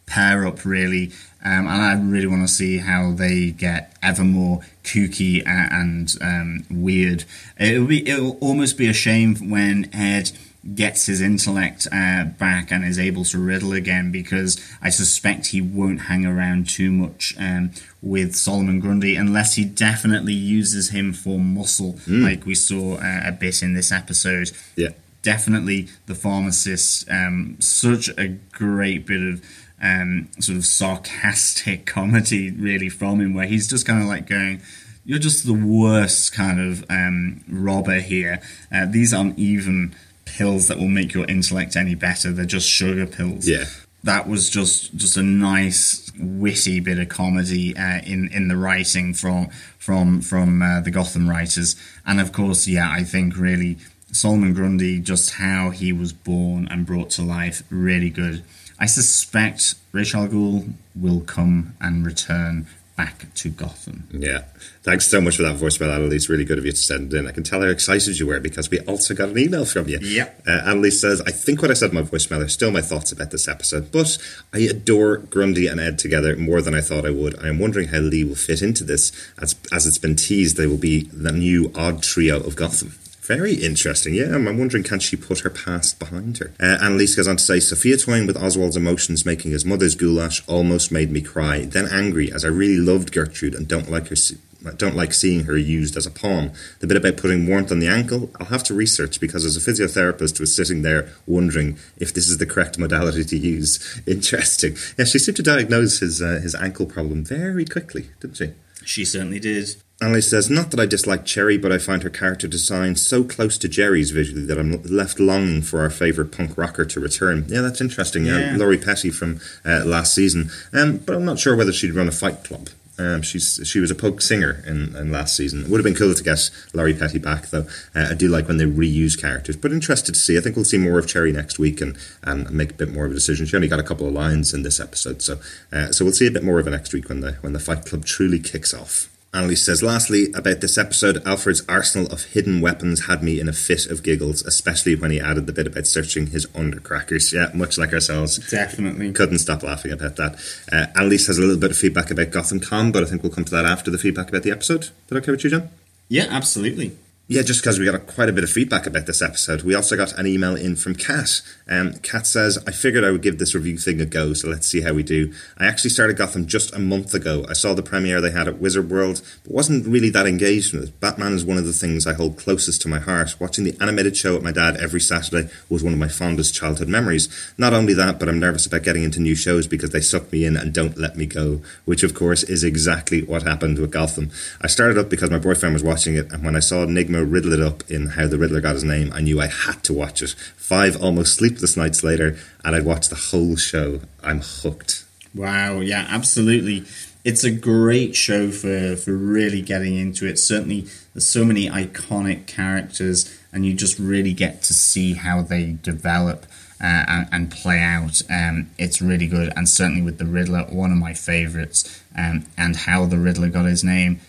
pair up, really. Um, and I really want to see how they get ever more kooky and um, weird. It'll be it'll almost be a shame when Ed gets his intellect uh, back and is able to riddle again because I suspect he won't hang around too much um, with Solomon Grundy unless he definitely uses him for muscle, like we saw uh, a bit in this episode. Yeah. Definitely the pharmacist, um, such a great bit of um, sort of sarcastic comedy, really, from him, where he's just kind of like going, You're just the worst kind of um, robber here. Uh, these aren't even pills that will make your intellect any better, they're just sugar pills Yeah. that was just just a nice witty bit of comedy uh, in in the writing from from from uh, the Gotham writers, and of course, yeah, I think really Solomon Grundy, just how he was born and brought to life, really good. I suspect Ra's al Ghul will come and return back to Gotham. Yeah. Thanks so much for that voicemail, Annalise. Really good of you to send in. I can tell how excited you were because we also got an email from you. Yeah. Uh, Annalise says, I think what I said in my voicemail are still my thoughts about this episode, but I adore Grundy and Ed together more than I thought I would. I am wondering how Lee will fit into this. As, as it's been teased, they will be the new odd trio of Gotham. Very interesting. Yeah, I'm I'm wondering can she put her past behind her? Uh, Annalise goes on to say Sofia toying with Oswald's emotions, making his mother's goulash, almost made me cry. Then angry, as I really loved Gertrude and don't like her. Se- I don't like seeing her used as a pawn. The bit about putting warmth on the ankle, I'll have to research because as a physiotherapist was sitting there wondering if this is the correct modality to use. Interesting. Yeah, she seemed to diagnose his uh, his ankle problem very quickly, didn't she? She certainly did. Annalise says, Not that I dislike Cherry, but I find her character design so close to Jeri's visually that I'm left longing for our favourite punk rocker to return. Yeah, that's interesting. Yeah. Yeah. Lori Petty from uh, last season. Um, but I'm not sure whether she'd run a fight club. Um, she's she was a punk singer in, in last season. It would have been cool to get Lori Petty back, though. Uh, I do like when they reuse characters, but interested to see. I think we'll see more of Cherry next week and, and make a bit more of a decision. She only got a couple of lines in this episode, so uh, so we'll see a bit more of her next week when the when the fight club truly kicks off. Annalise says, lastly, about this episode, Alfred's arsenal of hidden weapons had me in a fit of giggles, especially when he added the bit about searching his undercrackers. Yeah, much like ourselves. Definitely. Couldn't stop laughing about that. Uh, Annalise has a little bit of feedback about Gotham Con, but I think we'll come to that after the feedback about the episode. Is that okay with you, John? Yeah, absolutely. Yeah, just because we got a, quite a bit of feedback about this episode. We also got an email in from Kat. Um, Kat says, I figured I would give this review thing a go, so let's see how we do. I actually started Gotham just a month ago. I saw the premiere they had at Wizard World, but wasn't really that engaged with it. Batman is one of the things I hold closest to my heart. Watching the animated show with my dad every Saturday was one of my fondest childhood memories. Not only that, but I'm nervous about getting into new shows because they suck me in and don't let me go, which of course is exactly what happened with Gotham. I started up because my boyfriend was watching it, and when I saw Enigma riddle it up in How the Riddler Got His Name, I knew I had to watch it. Five almost sleepless nights later, and I'd watched the whole show. I'm hooked. Wow, yeah, absolutely. It's a great show for, for really getting into it. Certainly, there's so many iconic characters, and you just really get to see how they develop uh, and, and play out. Um, it's really good, and certainly with the Riddler, one of my favorites. Um, and how the Riddler got his name,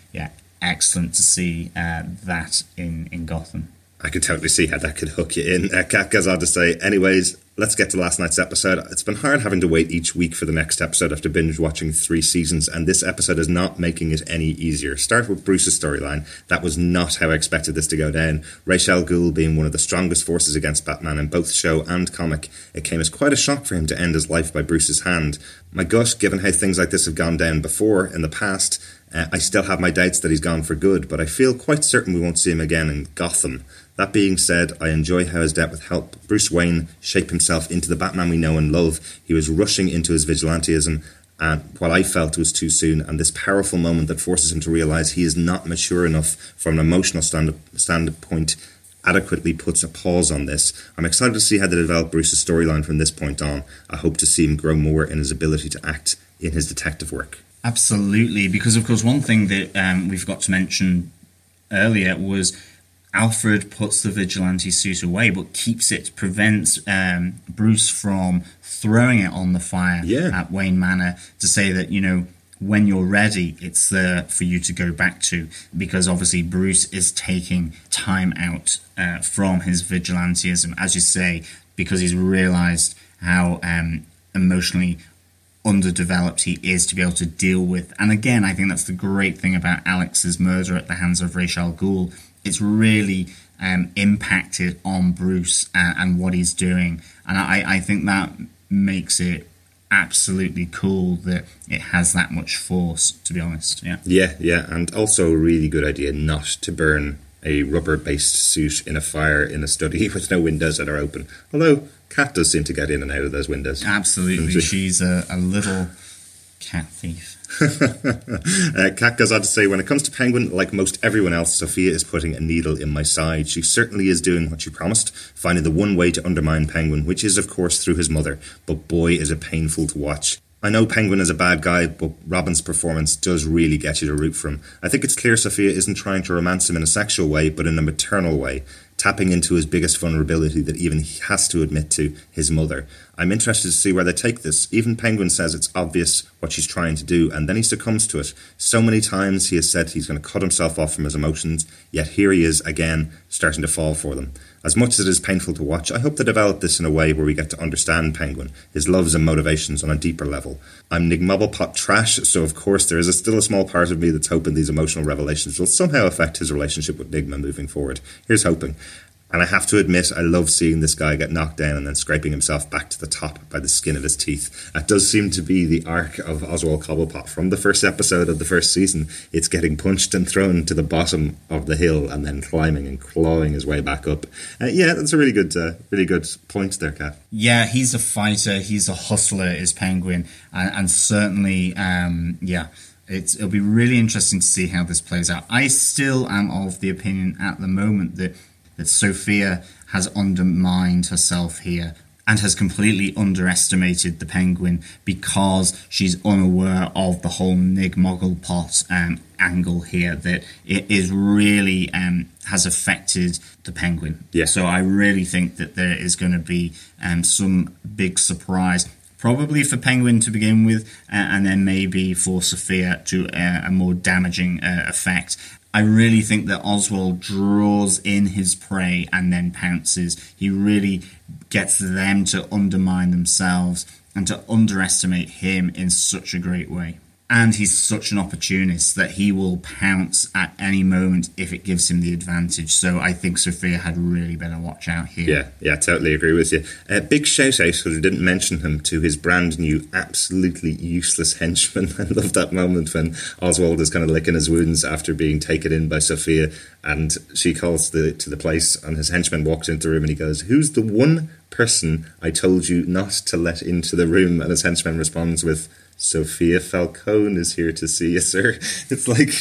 excellent to see uh, that in, in Gotham. I could totally see how that could hook you in. Uh, Kat to say, anyways, let's get to last night's episode. It's been hard having to wait each week for the next episode after binge watching three seasons, and this episode is not making it any easier. Start with Bruce's storyline. That was not how I expected this to go down. Ra's al Ghul being one of the strongest forces against Batman in both show and comic, it came as quite a shock for him to end his life by Bruce's hand. My gut, given how things like this have gone down before in the past, uh, I still have my doubts that he's gone for good, but I feel quite certain we won't see him again in Gotham. That being said, I enjoy how his death help Bruce Wayne shape himself into the Batman we know and love. He was rushing into his vigilantism, and what I felt was too soon, and this powerful moment that forces him to realize he is not mature enough from an emotional stand- standpoint adequately puts a pause on this. I'm excited to see how they develop Bruce's storyline from this point on. I hope to see him grow more in his ability to act in his detective work. Absolutely, because of course, one thing that um, we forgot to mention earlier was Alfred puts the vigilante suit away, but keeps it, prevents um, Bruce from throwing it on the fire Yeah. at Wayne Manor to say that, you know, when you're ready, it's there for you to go back to. Because obviously, Bruce is taking time out uh, from his vigilantism, as you say, because he's realized how um, emotionally underdeveloped he is to be able to deal with. And again, I think that's the great thing about Alex's murder at the hands of Ra's al Ghul. It's really um, impacted on Bruce and, and what he's doing, and I, I think that makes it absolutely cool that it has that much force. To be honest, yeah. Yeah, yeah, and also a really good idea not to burn a rubber based suit in a fire in a study with no windows that are open. Although, Cat does seem to get in and out of those windows. Absolutely, she's a, a little cat thief. uh, Kat goes on to say, when it comes to Penguin, like most everyone else, Sofia is putting a needle in my side. She certainly is doing what she promised, finding the one way to undermine Penguin, which is, of course, through his mother. But boy, is it painful to watch. I know Penguin is a bad guy, but Robin's performance does really get you to root for him. I think it's clear Sofia isn't trying to romance him in a sexual way, but in a maternal way, tapping into his biggest vulnerability that even he has to admit to his mother. I'm interested to see where they take this. Even Penguin says it's obvious what she's trying to do, and then he succumbs to it. So many times he has said he's going to cut himself off from his emotions, yet here he is again, starting to fall for them. As much as it is painful to watch, I hope they develop this in a way where we get to understand Penguin, his loves and motivations on a deeper level. I'm Nygmobblepot trash, so of course there is a, still a small part of me that's hoping these emotional revelations will somehow affect his relationship with Nygma moving forward. Here's hoping. And I have to admit, I love seeing this guy get knocked down and then scraping himself back to the top by the skin of his teeth. That does seem to be the arc of Oswald Cobblepot from the first episode of the first season. It's getting punched and thrown to the bottom of the hill and then climbing and clawing his way back up. Uh, yeah, that's a really good, uh, really good point there, Kat. Yeah, he's a fighter. He's a hustler. Is Penguin, and, and certainly, um, yeah. It's, it'll be really interesting to see how this plays out. I still am of the opinion at the moment that that Sofia has undermined herself here and has completely underestimated the penguin because she's unaware of the whole Nygmobblepot um, angle here that it is really um, has affected the penguin. Yeah. So I really think that there is going to be um, some big surprise. Probably for Penguin to begin with, uh, and then maybe for Sofia to uh, a more damaging uh, effect. I really think that Oswald draws in his prey and then pounces. He really gets them to undermine themselves and to underestimate him in such a great way. And he's such an opportunist that he will pounce at any moment if it gives him the advantage. So I think Sofia had really better watch out here. Yeah, yeah, totally agree with you. Uh, big shout out, because we didn't mention him, to his brand new, absolutely useless henchman. I love that moment when Oswald is kind of licking his wounds after being taken in by Sofia, and she calls the, to the place, and his henchman walks into the room and he goes, Who's the one person I told you not to let into the room? And his henchman responds with, Sofia Falcone is here to see you, sir. It's like,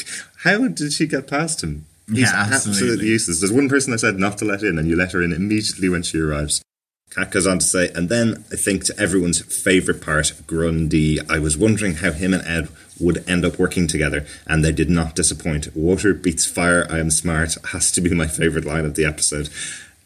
how did she get past him? He's Yeah, absolutely. absolutely useless. There's one person I said not to let in, and you let her in immediately when she arrives. Kat goes on to say, and then I think to everyone's favourite part, Grundy, I was wondering how him and Ed would end up working together, and they did not disappoint. Water beats fire, I am smart, has to be my favourite line of the episode.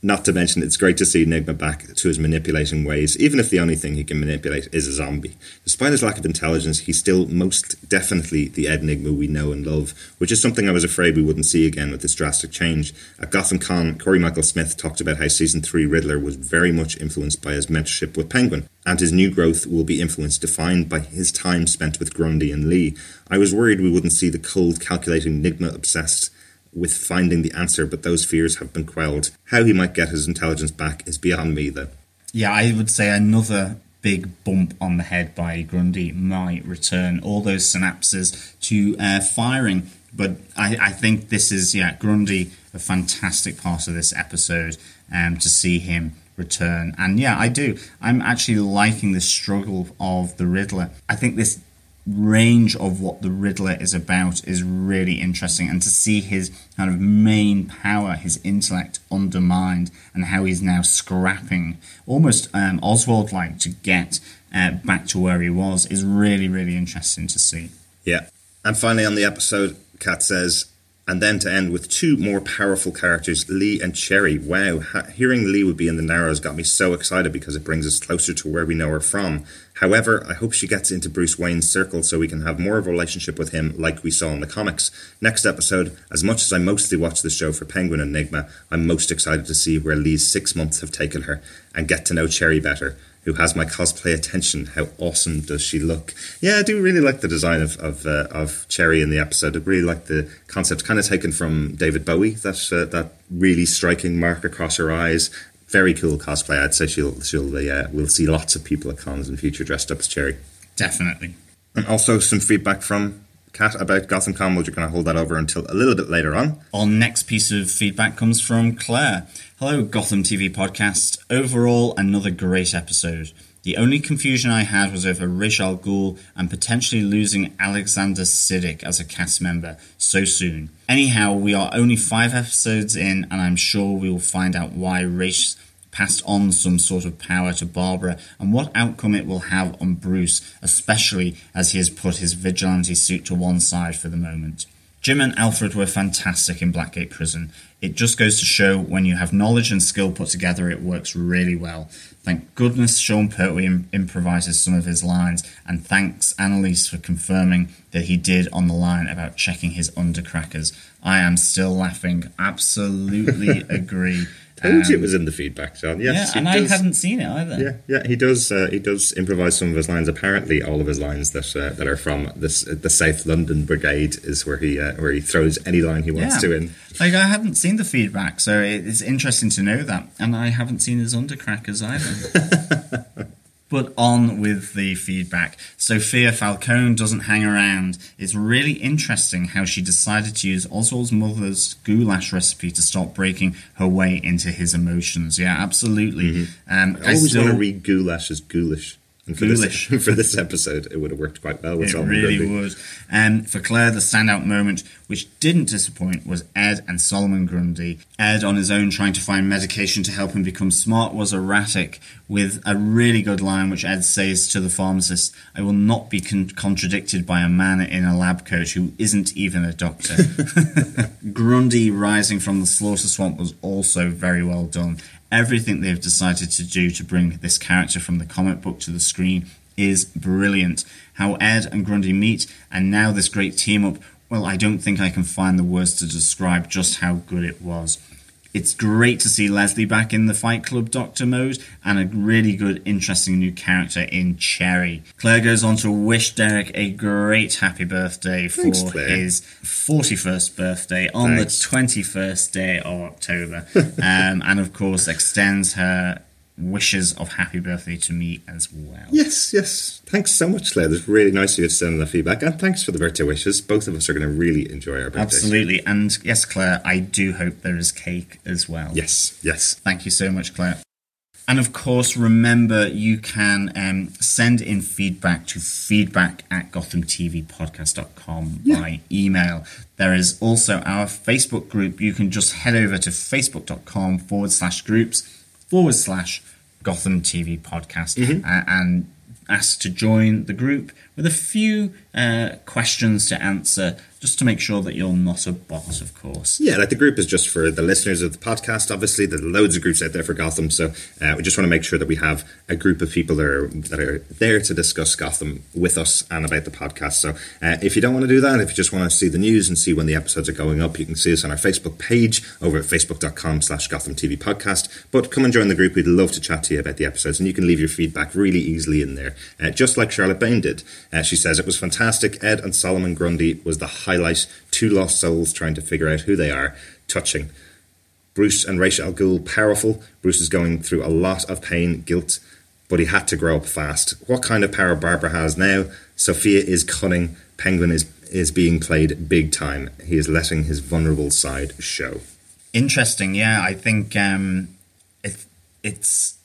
Not to mention, it's great to see Enigma back to his manipulating ways, even if the only thing he can manipulate is a zombie. Despite his lack of intelligence, he's still most definitely the Ed Nygma we know and love, which is something I was afraid we wouldn't see again with this drastic change. At Gotham Con, Cory Michael Smith talked about how season 3 Riddler was very much influenced by his mentorship with Penguin, and his new growth will be influenced, defined by his time spent with Grundy and Lee. I was worried we wouldn't see the cold, calculating, Enigma obsessed with finding the answer, but those fears have been quelled. How he might get his intelligence back is beyond me, though. Yeah, I would say another big bump on the head by Grundy might return all those synapses to uh, firing. But I, I think this is, yeah, Grundy, a fantastic part of this episode um, to see him return. And yeah, I do. I'm actually liking the struggle of the Riddler. I think this range of what the Riddler is about is really interesting, and to see his kind of main power, his intellect, undermined, and how he's now scrapping, almost um, Oswald like, to get uh, back to where he was, is really, really interesting to see. Yeah. And finally, on the episode, Kat says, and then to end with two more powerful characters, Lee and Cherry. Wow, ha- hearing Lee would be in the Narrows got me so excited because it brings us closer to where we know her from. However, I hope she gets into Bruce Wayne's circle so we can have more of a relationship with him like we saw in the comics. Next episode, as much as I mostly watch the show for Penguin Enigma, I'm most excited to see where Lee's six months have taken her and get to know Cherry better who has my cosplay attention. How awesome does she look? Yeah, I do really like the design of of, uh, of Cherry in the episode. I really like the concept, kind of taken from David Bowie. That uh, that really striking mark across her eyes. Very cool cosplay. I'd say she'll she'll uh, we'll see lots of people at cons in the future dressed up as Cherry. Definitely. And also some feedback from Kat about Gotham Con. We're going to hold that over until a little bit later on. Our next piece of feedback comes from Claire. Hello, Gotham TV podcast. Overall, another great episode. The only confusion I had was over Ra's al Ghul and potentially losing Alexander Siddig as a cast member so soon. Anyhow, we are only five episodes in, and I'm sure we will find out why Rish passed on some sort of power to Barbara and what outcome it will have on Bruce, especially as he has put his vigilante suit to one side for the moment. Jim and Alfred were fantastic in Blackgate Prison. It just goes to show when you have knowledge and skill put together, it works really well. Thank goodness Sean Pertwee Im- improvises some of his lines, and thanks Annalise for confirming that he did on the line about checking his undercrackers. I am still laughing. Absolutely agree. Told you it Um, was in the feedback, John. yeah, Yes, he and I does- hadn't seen it either. Yeah, yeah, he does. Uh, he does improvise some of his lines. Apparently, all of his lines that uh, that are from this the South London Brigade is where he uh, where he throws any line he wants to in. Like I hadn't seen the feedback, so it's interesting to know that, and I haven't seen his undercrackers either. but on with the feedback. Sofia Falcone doesn't hang around. It's really interesting how she decided to use Oswald's mother's goulash recipe to stop breaking her way into his emotions. Yeah, absolutely. Um, I always still- want to read goulash as ghoulish. And for. This, for this episode, it would have worked quite well with It really would. Um, for Claire, the standout moment, which didn't disappoint, was Ed and Solomon Grundy. Ed, on his own, trying to find medication to help him become smart, was erratic, with a really good line which Ed says to the pharmacist I will not be con- contradicted by a man in a lab coat who isn't even a doctor. Grundy rising from the slaughter swamp was also very well done. Everything they've decided to do to bring this character from the comic book to the screen is brilliant. How Ed and Grundy meet, and now this great team up. Well, I don't think I can find the words to describe just how good it was. It's great to see Leslie back in the Fight Club Doctor mode and a really good, interesting new character in Cherry. Claire goes on to wish Derek a great happy birthday for Thanks, his 41st birthday on Thanks. the 21st day of October. um, and of course, extends her wishes of happy birthday to me as well. Yes, yes. Thanks so much, Claire. It's really nice of you to send that feedback. And thanks for the birthday wishes. Both of us are going to really enjoy our birthdays. Absolutely. And yes, Claire, I do hope there is cake as well. Yes, yes. Thank you so much, Claire. And of course, remember you can um, send in feedback to feedback at gothamtvpodcast.com by email. There is also our Facebook group. You can just head over to facebook.com forward slash groups forward slash Gotham TV podcast uh, and ask to join the group with a few uh, questions to answer just to make sure that you're not a bot, of course. Yeah, like the group is just for the listeners of the podcast. Obviously, there's loads of groups out there for Gotham, so uh, we just want to make sure that we have a group of people that are that are there to discuss Gotham with us and about the podcast. So, uh, if you don't want to do that, if you just want to see the news and see when the episodes are going up, you can see us on our Facebook page over at facebook.com/slash Gotham TV Podcast. But come and join the group. We'd love to chat to you about the episodes, and you can leave your feedback really easily in there, uh, just like Charlotte Bain did. Uh, she says it was fantastic. Ed and Solomon Grundy was the highlight. Two lost souls trying to figure out who they are. Touching. Bruce and Ra's al Ghul powerful. Bruce is going through a lot of pain, guilt, but he had to grow up fast. What kind of power Barbara has now? Sofia is cunning. Penguin is is being played big time. He is letting his vulnerable side show. Interesting, yeah. I think um, it, it's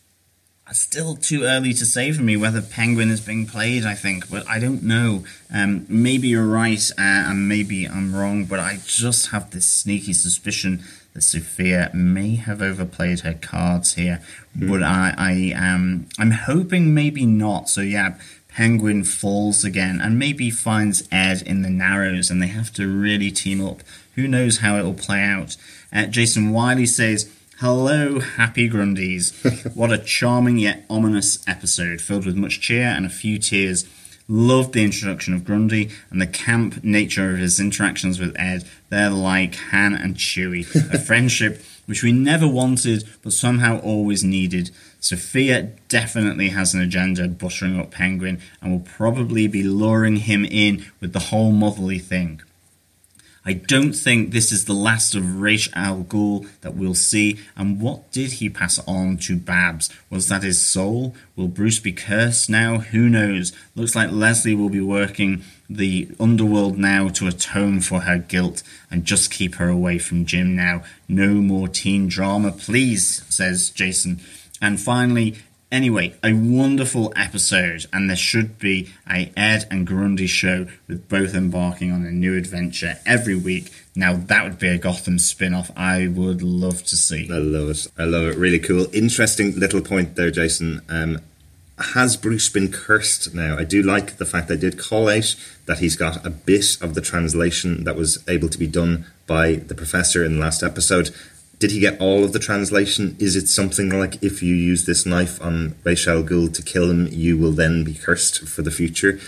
still too early to say for me whether Penguin is being played. I think, but I don't know. Um, maybe you're right, uh, and maybe I'm wrong. But I just have this sneaky suspicion that Sofia may have overplayed her cards here. But I, I um, I'm hoping maybe not. So yeah. Penguin falls again and maybe finds Ed in the Narrows and they have to really team up. Who knows how it will play out? Uh, Jason Wiley says, Hello, happy Grundys. what a charming yet ominous episode, filled with much cheer and a few tears. Loved the introduction of Grundy and the camp nature of his interactions with Ed. They're like Han and Chewie, a friendship which we never wanted but somehow always needed. Sofia definitely has an agenda buttering up Penguin and will probably be luring him in with the whole motherly thing. I don't think this is the last of Ra's al Ghul that we'll see. And what did he pass on to Babs? Was that his soul? Will Bruce be cursed now? Who knows? Looks like Leslie will be working the underworld now to atone for her guilt and just keep her away from Jim now. No more teen drama, please, says Jason. And finally, Anyway, a wonderful episode, and there should be a Ed and Grundy show with both embarking on a new adventure every week. Now that would be a Gotham spin-off I would love to see. I love it. I love it. Really cool. Interesting little point there, Jason. Um, has Bruce been cursed now? I do like the fact they did call out that he's got a bit of the translation that was able to be done by the professor in the last episode. Did he get all of the translation? Is it something like if you use this knife on Ra's al Ghul to kill him, you will then be cursed for the future?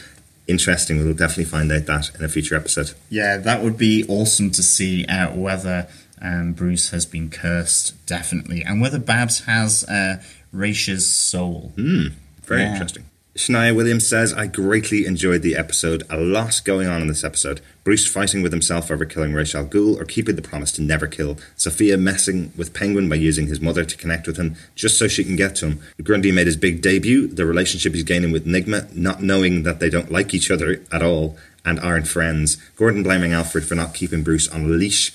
Interesting. We'll definitely find out that in a future episode. Yeah, that would be awesome to see uh, whether um, Bruce has been cursed, definitely, and whether Babs has uh, Raish's soul. Very Yeah. interesting. Shania Williams says, I greatly enjoyed the episode. A lot going on in this episode. Bruce fighting with himself over killing Ra's al Ghul or keeping the promise to never kill. Sofia messing with Penguin by using his mother to connect with him just so she can get to him. Grundy made his big debut. The relationship he's gaining with Nygma, not knowing that they don't like each other at all and aren't friends. Gordon blaming Alfred for not keeping Bruce on a leash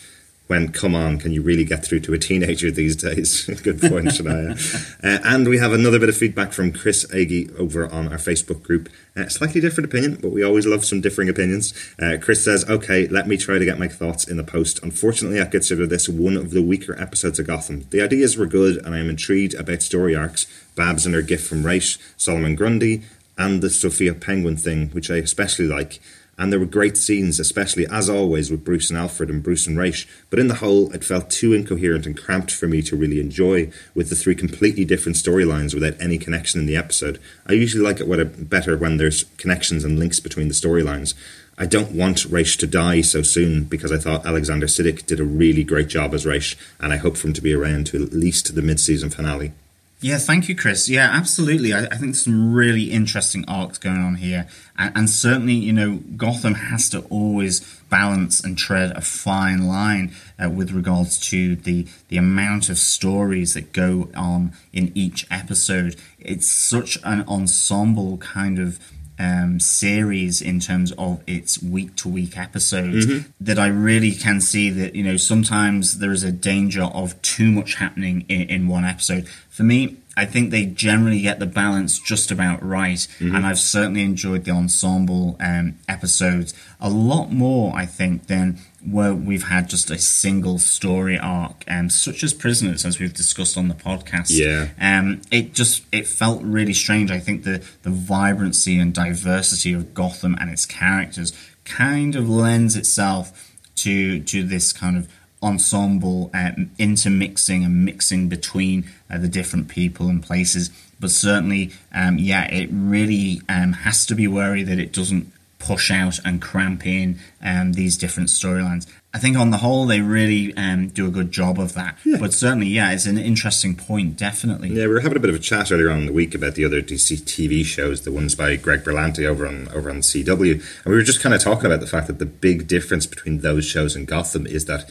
when come on can you really get through to a teenager these days? Good point Shania. Uh, and we have another bit of feedback from Chris Agee over on our Facebook group. Uh, slightly different opinion but we always love some differing opinions. Uh, Chris says okay let me try to get my thoughts in the post. Unfortunately I consider this one of the weaker episodes of Gotham. The ideas were good and I am intrigued about story arcs Babs and her gift from Ra's Solomon Grundy and the Sofia Penguin thing which I especially like and there were great scenes, especially as always with Bruce and Alfred and Bruce and Ra's. But in the whole, it felt too incoherent and cramped for me to really enjoy, with the three completely different storylines without any connection in the episode. I usually like it it uh, better when there's connections and links between the storylines. I don't want Ra's to die so soon because I thought Alexander Siddig did a really great job as Ra's, and I hope for him to be around to at least the mid-season finale. Yeah, thank you, Chris. Yeah, absolutely. I, I think some really interesting arcs going on here. And, and certainly, you know, Gotham has to always balance and tread a fine line uh, with regards to the, the amount of stories that go on in each episode. It's such an ensemble kind of um, series in terms of its week to week episodes that I really can see that you know sometimes there is a danger of too much happening in, in one episode. For me, I think they generally get the balance just about right, and I've certainly enjoyed the ensemble um, episodes a lot more. I think than where we've had just a single story arc, um, such as Prisoners, as we've discussed on the podcast. Yeah. Um, it just it felt really strange. I think the the vibrancy and diversity of Gotham and its characters kind of lends itself to to this kind of ensemble uh, intermixing and mixing between uh, the different people and places. But certainly, um, yeah, it really um, has to be wary that it doesn't push out and cramp in um, these different storylines. I think on the whole they really um, do a good job of that. But certainly, yeah, it's an interesting point, definitely. Yeah, we were having a bit of a chat earlier on in the week about the other DC TV shows, the ones by Greg Berlanti over on over on CW, and we were just kind of talking about the fact that the big difference between those shows and Gotham is that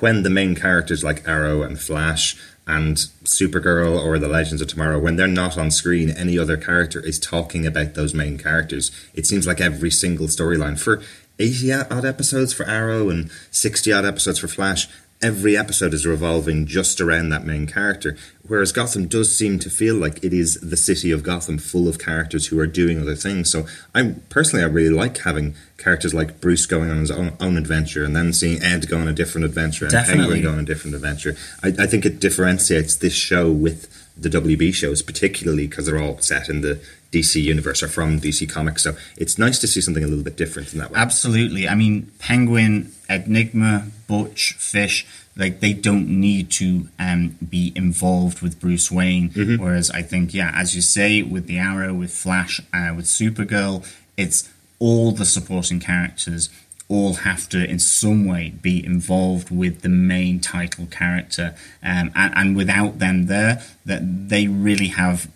when the main characters like Arrow and Flash and Supergirl or the Legends of Tomorrow, when they're not on screen, any other character is talking about those main characters. It seems like every single storyline for 80 odd episodes for Arrow and 60 odd episodes for Flash, every episode is revolving just around that main character. Whereas Gotham does seem to feel like it is the city of Gotham full of characters who are doing other things. So I personally I really like having characters like Bruce going on his own, own adventure and then seeing Ed go on a different adventure and Definitely. Penguin go on a different adventure. I, I think it differentiates this show with the WB shows, particularly because they're all set in the DC universe or from DC Comics. So it's nice to see something a little bit different in that way. Absolutely. I mean, Penguin, Enigma, Butch, Fish, like they don't need to um, be involved with Bruce Wayne. Whereas I think, yeah, as you say, with the Arrow, with Flash, uh, with Supergirl, it's all the supporting characters all have to in some way be involved with the main title character um, and, and without them there that they really have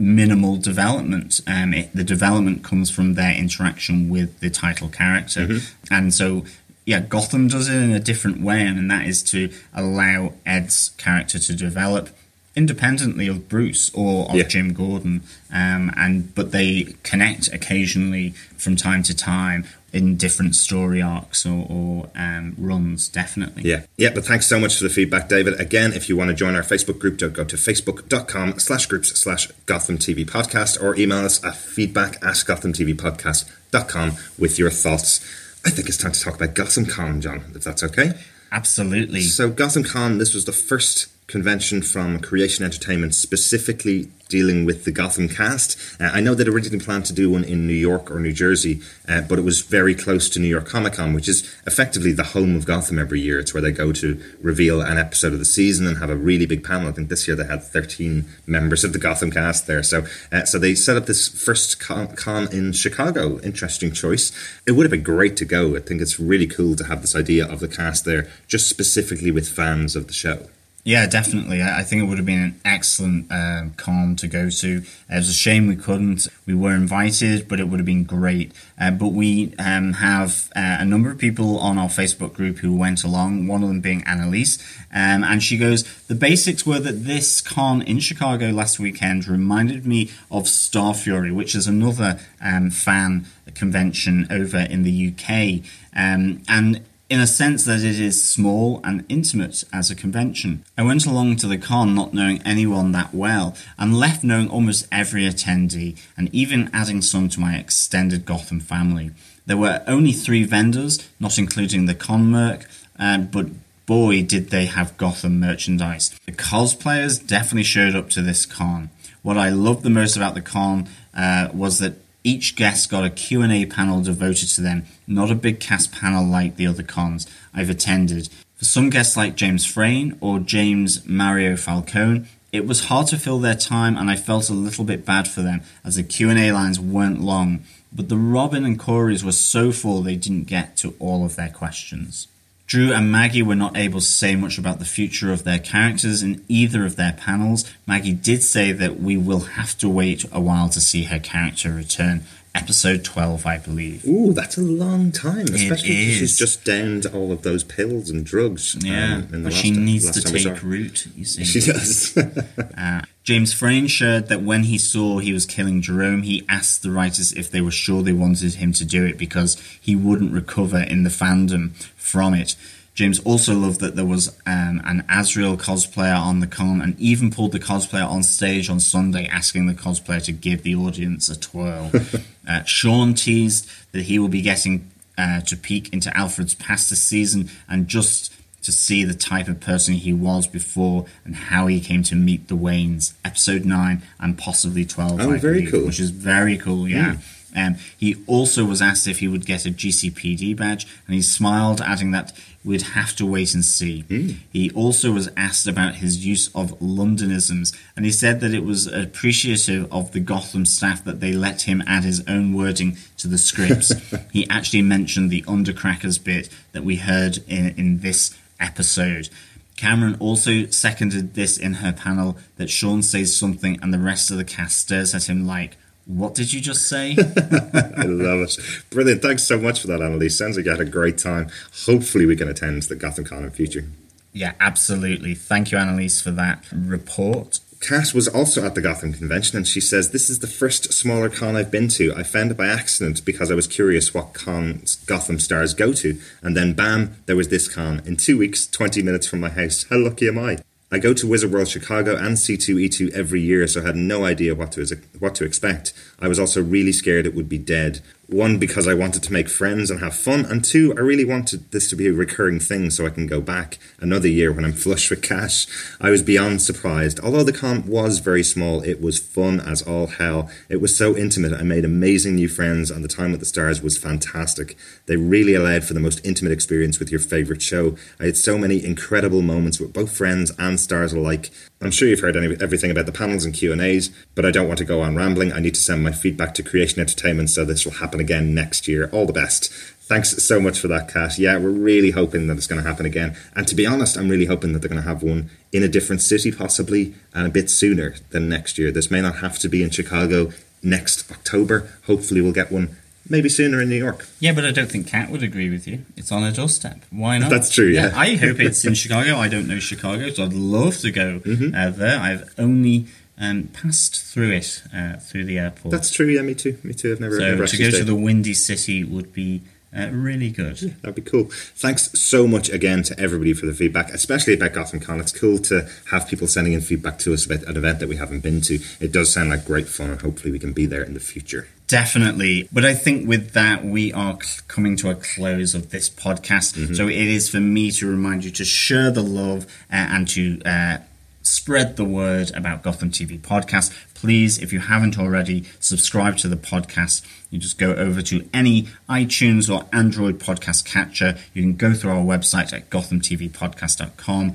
minimal development. Um, it, the development comes from their interaction with the title character, and so yeah, Gotham does it in a different way, and that is to allow Ed's character to develop independently of Bruce or of Yeah. Jim Gordon, um, and but they connect occasionally from time to time in different story arcs or, or um, runs. Definitely, Yeah, yeah, but thanks so much for the feedback, David. Again, if you want to join our Facebook group, don't go to facebook.com slash groups slash Gotham TV podcast or email us at feedback at gothamtvpodcast.com with your thoughts. I think it's time to talk about Gotham Con, John, if that's okay. absolutely. So, Gotham Con, this was the first convention from Creation Entertainment, specifically dealing with the Gotham cast. Uh, I know that originally planned to do one in New York or New Jersey, uh, but it was very close to New York Comic Con, which is effectively the home of Gotham every year. It's where they go to reveal an episode of the season and have a really big panel. I think this year they had 13 members of the Gotham cast there. So, uh, so they set up this first con in Chicago. Interesting choice. It would have been great to go. I think it's really cool to have this idea of the cast there, just specifically with fans of the show. Yeah, definitely. I think it would have been an excellent uh, con to go to. It was a shame we couldn't. We were invited, but it would have been great. Uh, but we um, have uh, a number of people on our Facebook group who went along, one of them being Annalise. Um, and she goes, The basics were that this con in Chicago last weekend reminded me of Starfury, which is another um, fan convention over in the UK. Um, and in a sense that it is small and intimate as a convention. I went along to the con not knowing anyone that well and left knowing almost every attendee and even adding some to my extended Gotham family. There were only three vendors, not including the con merc, uh, but boy did they have Gotham merchandise. The cosplayers definitely showed up to this con. What I loved the most about the con uh, was that each guest got a Q&A panel devoted to them, not a big cast panel like the other cons I've attended. For some guests like James Frain or James Mario Falcone, it was hard to fill their time and I felt a little bit bad for them as the Q&A lines weren't long, but the Robin and Corey's were so full they didn't get to all of their questions. Drew and Maggie were not able to say much about the future of their characters in either of their panels. Maggie did say that we will have to wait a while to see her character return. Episode 12, I believe. Ooh, that's a long time, especially because she's just downed all of those pills and drugs. Yeah, um, in the but she needs to take root, you see. She does. Uh, James Frain shared that when he saw he was killing Jerome, he asked the writers if they were sure they wanted him to do it because he wouldn't recover in the fandom from it. James also loved that there was um, an Azrael cosplayer on the con and even pulled the cosplayer on stage on Sunday asking the cosplayer to give the audience a twirl. uh, Sean teased that he will be getting uh, to peek into Alfred's past this season and just to see the type of person he was before and how he came to meet the Waynes. Episode 9 and possibly 12. Oh, I very believe, cool. Which is very cool, yeah. Um, he also was asked if he would get a GCPD badge, and he smiled, adding that we'd have to wait and see. Hmm. He also was asked about his use of Londonisms, and he said that it was appreciative of the Gotham staff that they let him add his own wording to the scripts. he actually mentioned the Undercrackers bit that we heard in, in this episode. Camren also seconded this in her panel that Sean says something and the rest of the cast stares at him like, What did you just say? I love it. Brilliant. Thanks so much for that, Annalise. Sounds like you had a great time. Hopefully, we can attend the Gotham Con in future. yeah, absolutely. Thank you, Annalise, for that report. Cass was also at the Gotham convention and she says, This is the first smaller con I've been to. I found it by accident because I was curious what cons Gotham stars go to. And then, bam, there was this con in two weeks, 20 minutes from my house. How lucky am I? I go to Wizard World Chicago and C2E2 every year, so I had no idea what to what to expect. I was also really scared it would be dead. One, because I wanted to make friends and have fun, and two, I really wanted this to be a recurring thing so I can go back another year when I'm flush with cash. I was beyond surprised. Although the con was very small, it was fun as all hell. It was so intimate. I made amazing new friends, and the time with the stars was fantastic. They really allowed for the most intimate experience with your favorite show. I had so many incredible moments with both friends and stars alike. I'm sure you've heard any, everything about the panels and Q&As, but I don't want to go on rambling. I need to send my feedback to Creation Entertainment so this will happen again next year. All the best. Thanks so much for that, Kat. Yeah, we're really hoping that it's going to happen again. And to be honest, I'm really hoping that they're going to have one in a different city, possibly, and a bit sooner than next year. This may not have to be in Chicago next October. Hopefully, we'll get one maybe sooner in New York. Yeah, but I don't think Kat would agree with you. It's on her doorstep. Why not? That's true, yeah. I hope it's in Chicago. I don't know Chicago, so I'd love to go Mm-hmm. uh, there. I've only um, passed through it uh, through the airport. That's true. Yeah, me too. Me too. I've never, so never to go stayed. to the windy city would be uh, really good. That'd be cool. Thanks so much again to everybody for the feedback, especially about Gotham Con. It's cool to have people sending in feedback to us about an event that we haven't been to. It does sound like great fun, and hopefully we can be there in the future. Definitely. But I think with that, we are c- coming to a close of this podcast. Mm-hmm. So it is for me to remind you to share the love uh, and to uh, spread the word about Gotham TV Podcast. Please, if you haven't already, subscribe to the podcast. You just go over to any iTunes or Android podcast catcher. You can go through our website at gothamtvpodcast.com uh,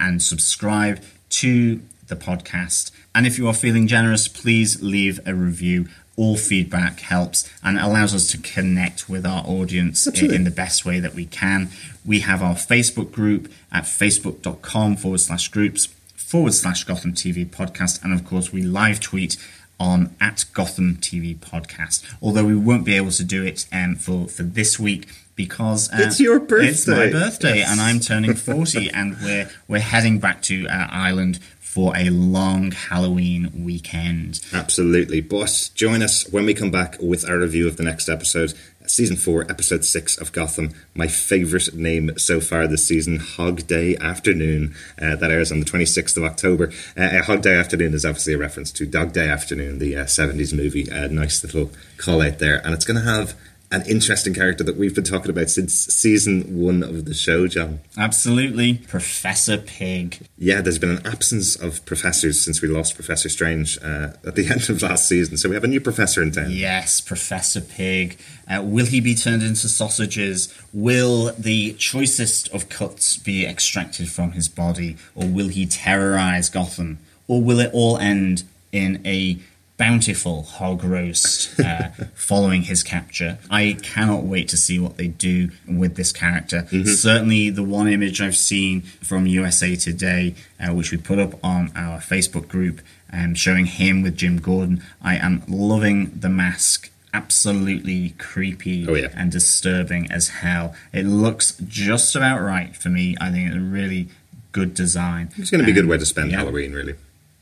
and subscribe to the podcast. And if you are feeling generous, please leave a review. All feedback helps and allows us to connect with our audience in, in the best way that we can. We have our Facebook group at facebook.com forward slash groups forward slash Gotham TV podcast. And of course, we live tweet on at Gotham TV podcast. Although we won't be able to do it um, for, for this week because uh, It's your birthday. It's my birthday. Yes. and I'm turning 40, and we're we're heading back to uh, Ireland for a long Halloween weekend. Absolutely. But join us when we come back with our review of the next episode, season four, episode six of Gotham. My favourite name so far this season, Hog Day Afternoon. Uh, that airs on the 26th of October. Uh, Hog Day Afternoon is obviously a reference to Dog Day Afternoon, the uh, 70s movie. A nice little call out there. And it's going to have an interesting character that we've been talking about since season one of the show, John. Absolutely, Professor Pig. Yeah, there's been an absence of professors since we lost Professor Strange uh, at the end of last season. So we have a new professor in town. Yes, Professor Pig. Uh, will he be turned into sausages? Will the choicest of cuts be extracted from his body? Or will he terrorize Gotham? Or will it all end in a bountiful hog roast uh, following his capture? I cannot wait to see what they do with this character. Certainly, the one image I've seen from USA Today, uh, which we put up on our Facebook group, um, showing him with Jim Gordon, I am loving the mask absolutely creepy Oh, yeah. and disturbing as hell. It looks just about right for me. I think it's a really good design. It's going to be a good way to spend yeah, Halloween, really.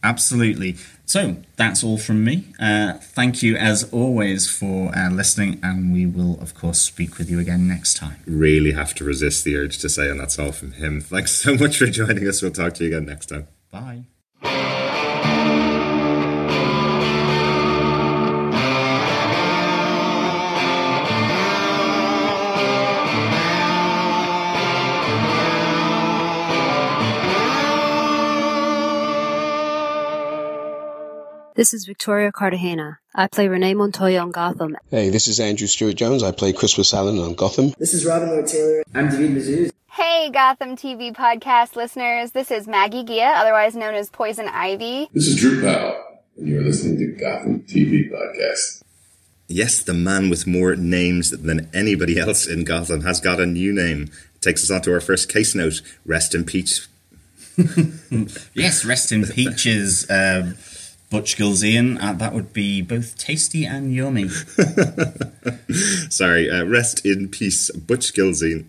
Absolutely. So that's all from me. Uh, thank you as always for uh, listening, and we will, of course, speak with you again next time. Really have to resist the urge to say, and that's all from him. Thanks so much for joining us. We'll talk to you again next time. Bye. This is Victoria Cartagena. I play Renee Montoya on Gotham. Hey, this is Andrew Stewart Jones. I play Crispus Allen on Gotham. This is Robin Lord Taylor. I'm David Mazouz. Hey, Gotham TV podcast listeners. This is Maggie Geha, otherwise known as Poison Ivy. This is Drew Powell, and you're listening to Gotham TV Podcast. Yes, the man with more names than anybody else in Gotham has got a new name. Takes us on to our first case note. Rest in peace. Yes, rest in peaches, um, Butch Gilzean. Uh, that would be both tasty and yummy. Sorry, uh, rest in peace, Butch Gilzean.